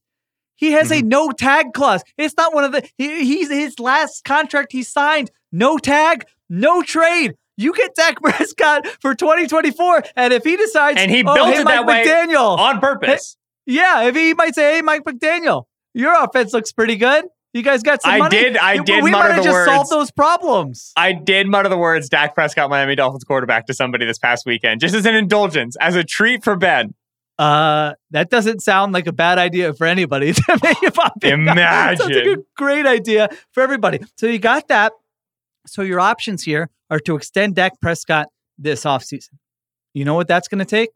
He has mm-hmm. a no tag clause. It's not one of the he, he's his last contract he signed. No tag, no trade. You get Dak Prescott for 2024, and if he decides, and he oh, built hey, it Mike that McDaniel, way on purpose. Hey, yeah, if he might say, "Hey, Mike McDaniel, your offense looks pretty good. You guys got some I money. did. I did. We might have just words. solved those problems. I did mutter the words Dak Prescott, Miami Dolphins quarterback, to somebody this past weekend, just as an indulgence, as a treat for Ben. Uh, that doesn't sound like a bad idea for anybody to make it pop. Imagine. Sounds like a great idea for everybody. So you got that. So your options here are to extend Dak Prescott this offseason. You know what that's going to take?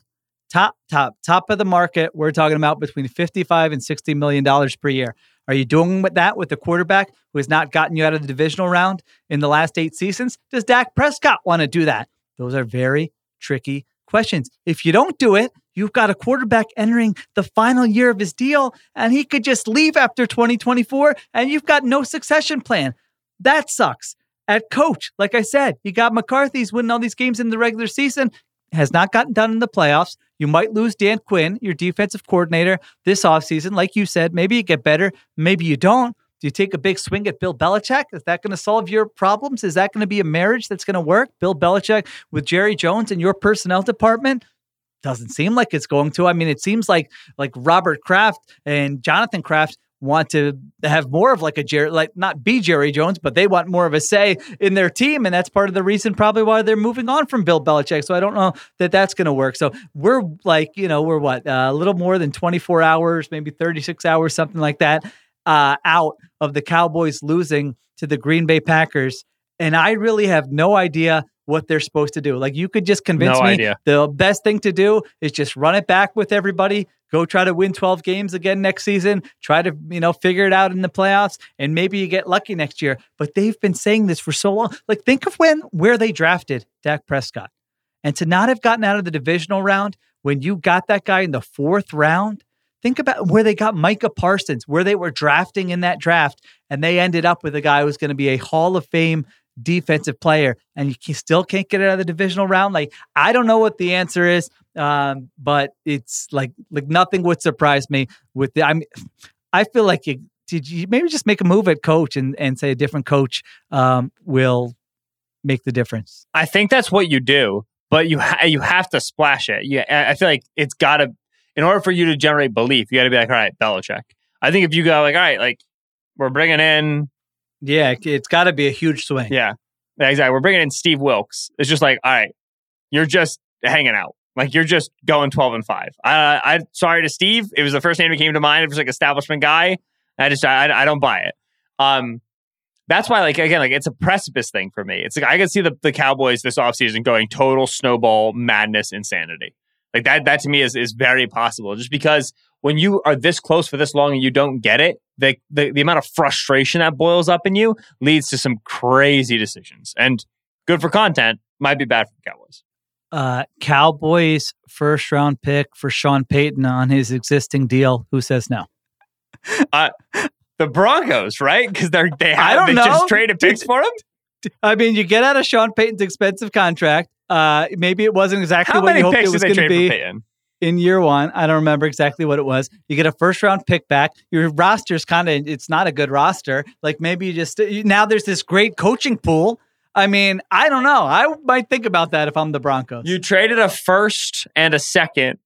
Top, top, top of the market. We're talking about between 55 and 60 million dollars per year. Are you doing with that with a quarterback who has not gotten you out of the divisional round in the last eight seasons? Does Dak Prescott want to do that? Those are very tricky questions. If you don't do it, You've got a quarterback entering the final year of his deal, and he could just leave after 2024, and you've got no succession plan. That sucks. At coach, like I said, you got McCarthy's winning all these games in the regular season, has not gotten done in the playoffs. You might lose Dan Quinn, your defensive coordinator, this offseason. Like you said, maybe you get better, maybe you don't. Do you take a big swing at Bill Belichick? Is that going to solve your problems? Is that going to be a marriage that's going to work? Bill Belichick with Jerry Jones and your personnel department? Doesn't seem like it's going to. I mean, it seems like like Robert Kraft and Jonathan Kraft want to have more of like a Jerry, like not be Jerry Jones, but they want more of a say in their team, and that's part of the reason probably why they're moving on from Bill Belichick. So I don't know that that's going to work. So we're like, you know, we're what uh, a little more than 24 hours, maybe 36 hours, something like that, uh, out of the Cowboys losing to the Green Bay Packers, and I really have no idea what they're supposed to do. Like you could just convince No me idea. the best thing to do is just run it back with everybody. Go try to win 12 games again next season. Try to, you know, figure it out in the playoffs and maybe you get lucky next year. But they've been saying this for so long. Like think of when where they drafted Dak Prescott. And to not have gotten out of the divisional round when you got that guy in the fourth round, think about where they got Micah Parsons, where they were drafting in that draft, and they ended up with a guy who's going to be a Hall of Fame defensive player, and you can- still can't get it out of the divisional round. Like I don't know what the answer is, um, but it's like like nothing would surprise me with the. I mean, I feel like you did you maybe just make a move at coach and and say a different coach um, will make the difference. I think that's what you do, but you ha- you have to splash it. Yeah, I I feel like it's got to in order for you to generate belief, you got to be like, all right, Belichick. I think if you go like, all right, like we're bringing in, Yeah, it's got to be a huge swing. yeah, yeah, exactly, we're bringing in Steve Wilks. It's just like, all right, you're just hanging out. Like you're just going twelve and five. I, I, sorry to Steve. It was the first name that came to mind. It was like establishment guy. I just, I, I don't buy it. Um, that's why, like again, like it's a precipice thing for me. It's like I can see the, the Cowboys this offseason going total snowball madness insanity. Like that that to me is is very possible. Just because when you are this close for this long and you don't get it, the the, the amount of frustration that boils up in you leads to some crazy decisions. And good for content, might be bad for the Cowboys. Uh, Cowboys first round pick for Sean Payton on his existing deal. Who says no? The Broncos, right? Because they're they I have don't they know. just traded picks for him. I mean, you get out of Sean Payton's expensive contract. Uh, maybe it wasn't exactly How what you many hoped picks it was did they going to be. In year one. I don't remember exactly what it was. You get a first round pick back. Your roster's kind of, it's not a good roster. Like maybe you just, now there's this great coaching pool. I mean, I don't know. I might think about that if I'm the Broncos. You traded a first and a second,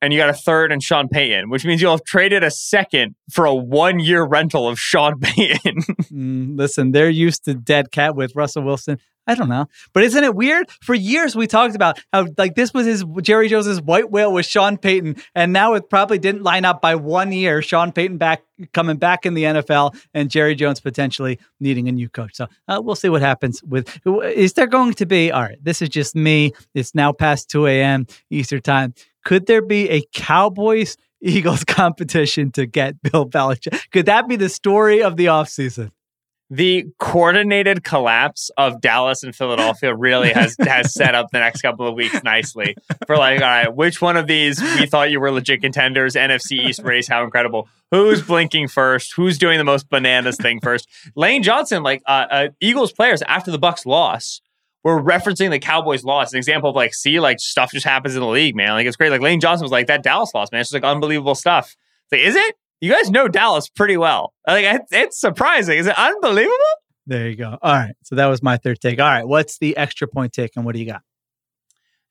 and you got a third and Sean Payton, which means you'll have traded a second for a one year rental of Sean Payton. Mm, listen, they're used to dead cap with Russell Wilson. I don't know. But isn't it weird? For years we talked about how like this was his Jerry Jones's white whale with Sean Payton, and now it probably didn't line up by one year. Sean Payton back coming back in the NFL, and Jerry Jones potentially needing a new coach. So uh, we'll see what happens with. Is there going to be? All right, this is just me. It's now past two a.m. Eastern time. Could there be a Cowboys Eagles competition to get Bill Belichick? Could that be the story of the offseason? The coordinated collapse of Dallas and Philadelphia really has has set up the next couple of weeks nicely for like, all right, which one of these we thought you were legit contenders? NFC East race, how incredible! Who's blinking first? Who's doing the most bananas thing first? Lane Johnson, like uh, uh, Eagles players after the Bucs loss. Were referencing the Cowboys loss, an example of like, see, like stuff just happens in the league, man. Like it's great. Like Lane Johnson was like that Dallas loss, man. It's just like unbelievable stuff. It's like, is it? You guys know Dallas pretty well. Like it's, it's surprising. Is it unbelievable? There you go. All right. So that was my third take. All right. What's the extra point take and what do you got?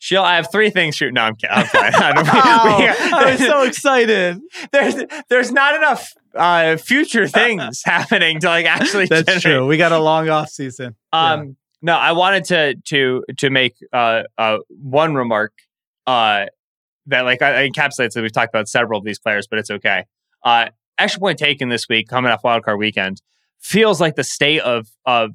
Sheila, I have three things. shooting. no, I'm. I'm fine. Oh, I was so excited. there's there's not enough uh, future things happening to like actually. That's generate. true. We got a long off season. Um, no, I wanted to to to make uh, uh one remark uh that like I, I encapsulates that we've talked about several of these players, but it's okay. Uh, extra point taken this week, coming off wildcard weekend, feels like the state of of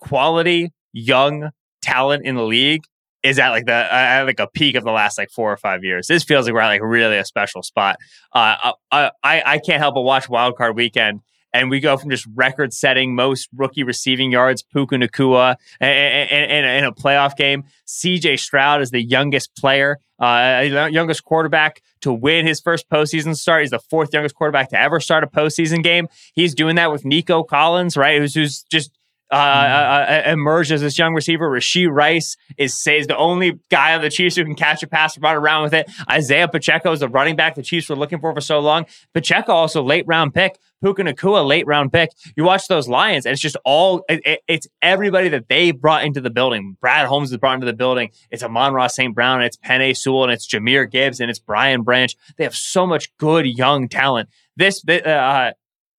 quality young talent in the league is at like the uh, at like a peak of the last like four or five years. This feels like we're at like really a special spot. Uh, I I, I can't help but watch wildcard weekend and we go from just record-setting most rookie receiving yards, Puka Nacua, in a playoff game. C.J. Stroud is the youngest player, uh, youngest quarterback to win his first postseason start. He's the fourth youngest quarterback to ever start a postseason game. He's doing that with Nico Collins, right? Who's, who's just uh, uh, uh, emerged as this young receiver. Rashee Rice is, is the only guy on the Chiefs who can catch a pass and run around with it. Isaiah Pacheco is the running back the Chiefs were looking for for so long. Pacheco also late round pick. Puka Nacua late round pick. You watch those Lions, and it's just all it, it's everybody that they brought into the building. Brad Holmes is brought into the building. It's Amon-Ra St. Brown, and it's Penei Sewell, and it's Jahmyr Gibbs, and it's Brian Branch. They have so much good young talent. This uh,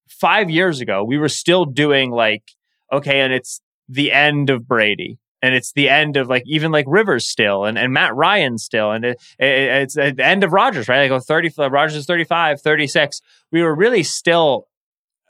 five years ago, we were still doing like okay, and it's the end of Brady. And it's the end of like even like Rivers still and, and Matt Ryan still. And it, it, it's the end of Rodgers, right? Like oh, 30, Rodgers is 35, 36. We were really still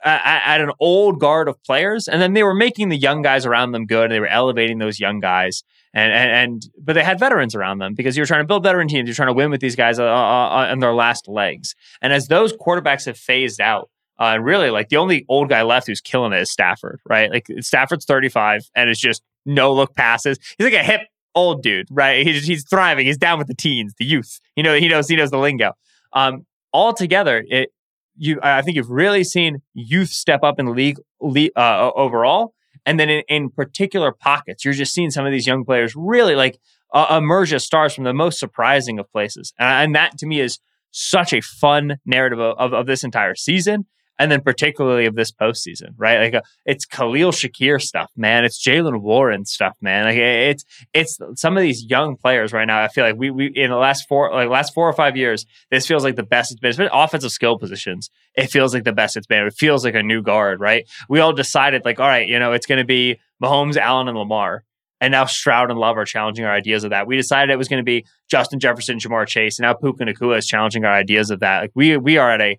at, an old guard of players. And then they were making the young guys around them good. And they were elevating those young guys. And, and, and but they had veterans around them because you're trying to build veteran teams. You're trying to win with these guys uh, uh, uh on their last legs. And as those quarterbacks have phased out, uh, and really, like the only old guy left who's killing it is Stafford, right? Like Stafford's 35 and it's just no look passes. He's like a hip old dude, right? He's, he's thriving. He's down with the teens, the youth. You know, he knows he knows the lingo. Um, altogether, it you I think you've really seen youth step up in the league, league uh, overall, and then in, in, particular pockets, you're just seeing some of these young players really like uh, emerge as stars from the most surprising of places, and, and that to me is such a fun narrative of, of, of this entire season and then particularly of this postseason, right? Like uh, it's Khalil Shakir stuff, man. It's Jaylen Warren stuff, man. Like it's it's some of these young players right now. I feel like we we in the last four like last four or five years, this feels like the best it's been. It's been offensive skill positions. It feels like the best it's been. It feels like a new guard, right? We all decided like, all right, you know, it's going to be Mahomes, Allen, and Lamar. And now Stroud and Love are challenging our ideas of that. We decided it was going to be Justin Jefferson, Ja'Marr Chase, and now Puka Nacua is challenging our ideas of that. Like we we are at a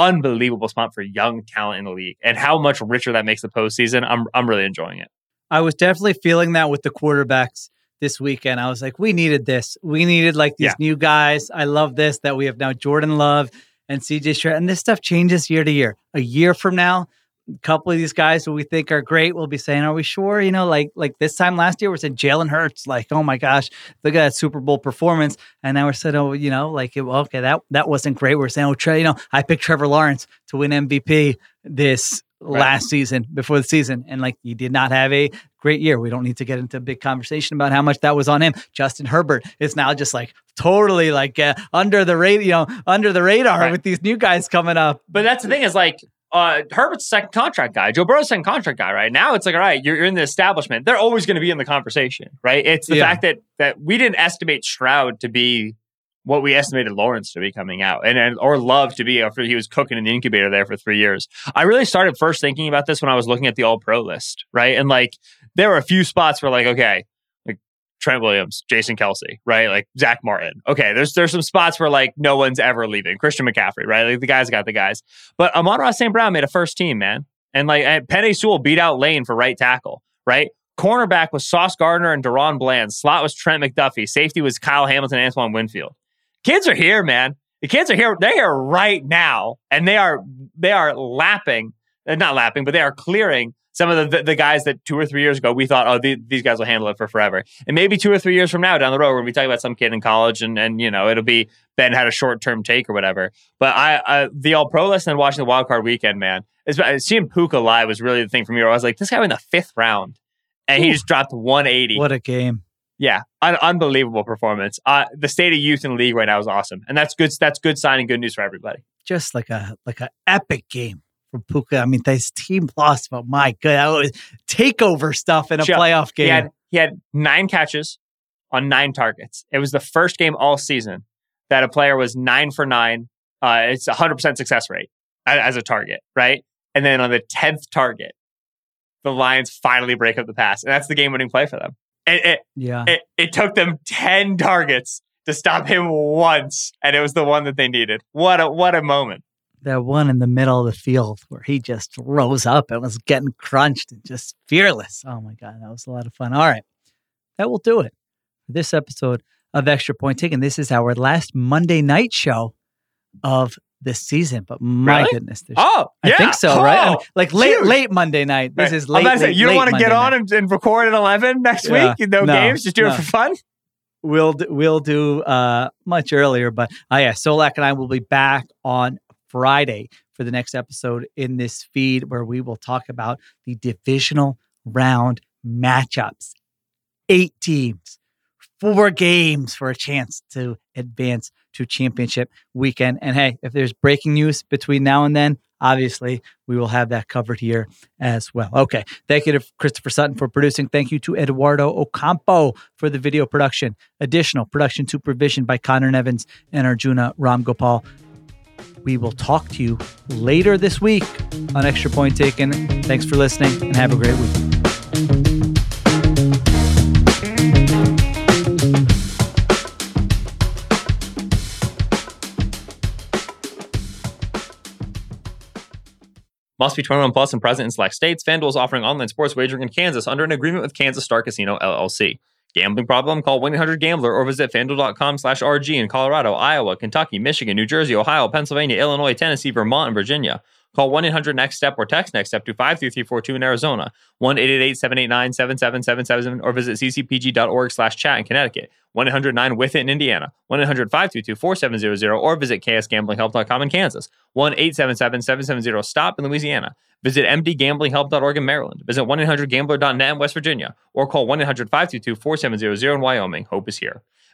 unbelievable spot for young talent in the league and how much richer that makes the postseason. I'm I'm really enjoying it. I was definitely feeling that with the quarterbacks this weekend. I was like, we needed this. We needed like these yeah. new guys. I love this that we have now Jordan Love and CJ Stroud. And this stuff changes year to year. A year from now, couple of these guys who we think are great will be saying, "Are we sure?" You know, like like this time last year, we said Jalen Hurts, like, "Oh my gosh, look at that Super Bowl performance," and now we're saying, "Oh, you know, like, well, okay, that that wasn't great." We're saying, "Oh, Trey, you know, I picked Trevor Lawrence to win MVP this right. last season before the season, and like, he did not have a great year. We don't need to get into a big conversation about how much that was on him. Justin Herbert is now just like totally like uh, under the radio, under the radar right. with these new guys coming up. But that's the thing is like uh, Herbert's second contract guy, Joe Burrow's second contract guy, right? Now it's like, all right, you're, you're in the establishment. They're always going to be in the conversation, right? It's the yeah. fact that that we didn't estimate Stroud to be what we estimated Lawrence to be coming out and, and or Love to be after he was cooking in the incubator there for three years. I really started first thinking about this when I was looking at the all pro list, right? And like there were a few spots where like, okay, Trent Williams, Jason Kelce, right? Like Zack Martin. Okay, there's there's some spots where like no one's ever leaving. Christian McCaffrey, right? Like the guys got the guys. But Amon-Ra St. Brown made a first team, man. And like and Penei Sewell beat out Lane for right tackle, right? Cornerback was Sauce Gardner and DaRon Bland. Slot was Trent McDuffie. Safety was Kyle Hamilton and Antoine Winfield. Kids are here, man. The kids are here. They are right now. And they are they are lapping, uh, not lapping, but they are clearing some of the, the guys that two or three years ago we thought, oh, the, these guys will handle it for forever. And maybe two or three years from now down the road, we're going to be talking about some kid in college and, and you know, it'll be Ben had a short term take or whatever. But I, I the all pro list and watching the wild card weekend, man, seeing Puka live was really the thing for me. Where I was like, this guy in the fifth round and Ooh. he just dropped 180. What a game. Yeah, un- unbelievable performance. Uh, the state of youth in the league right now is awesome, and that's good. That's good signing, good news for everybody. Just like a like an epic game from Puka. I mean, this team lost, but my god, takeover stuff in a playoff game. He had, he had nine catches on nine targets. It was the first game all season that a player was nine for nine. Uh, it's a hundred percent success rate as a target, right? And then on the tenth target, the Lions finally break up the pass, and that's the game-winning play for them. It, it, yeah, it, it took them ten targets to stop him once, and it was the one that they needed. What a what a moment! That one in the middle of the field where he just rose up and was getting crunched and just fearless. Oh my God, that was a lot of fun. All right, that will do it for this episode of Extra Point Taken. This is our last Monday night show of this season, but my Really? goodness, Oh, yeah. I think so, right? I mean, Oh, like late huge. late Monday night. This Right. is I'm late. to say, late, you don't want to get on and, and record at 11 next Yeah. week? No, No, games? Just do no. it for fun? We'll do, we'll do uh much earlier, but uh, yeah, Solak and I will be back on Friday for the next episode in this feed where we will talk about the divisional round matchups. Eight teams, four games for a chance to advance to championship weekend. And hey, if there's breaking news between now and then, obviously we will have that covered here as well. Okay. Thank you to Christopher Sutton for producing. Thank you to Eduardo Ocampo for the video production. Additional production supervision by Conor Nevins and Arjuna Ramgopal. We will talk to you later this week on Extra Point Taken. Thanks for listening and have a great week. Must be 21 plus and present in select states. FanDuel is offering online sports wagering in Kansas under an agreement with Kansas Star Casino LLC. Gambling problem? Call 1-800-GAMBLER or visit FanDuel.com slash RG in Colorado, Iowa, Kentucky, Michigan, New Jersey, Ohio, Pennsylvania, Illinois, Tennessee, Vermont, and Virginia. Call 1-800-NEXT-STEP or text NEXT STEP to 53342 in Arizona, 1-888-789-7777 or visit ccpg.org slash chat in Connecticut, 1-800-9-WITH-IT in Indiana, 1-800-522-4700 or visit ksgamblinghelp.com in Kansas, 1-877-770-STOP in Louisiana. Visit mdgamblinghelp.org in Maryland. Visit 1-800-GAMBLER.net in West Virginia or call 1-800-522-4700 in Wyoming. Hope is here.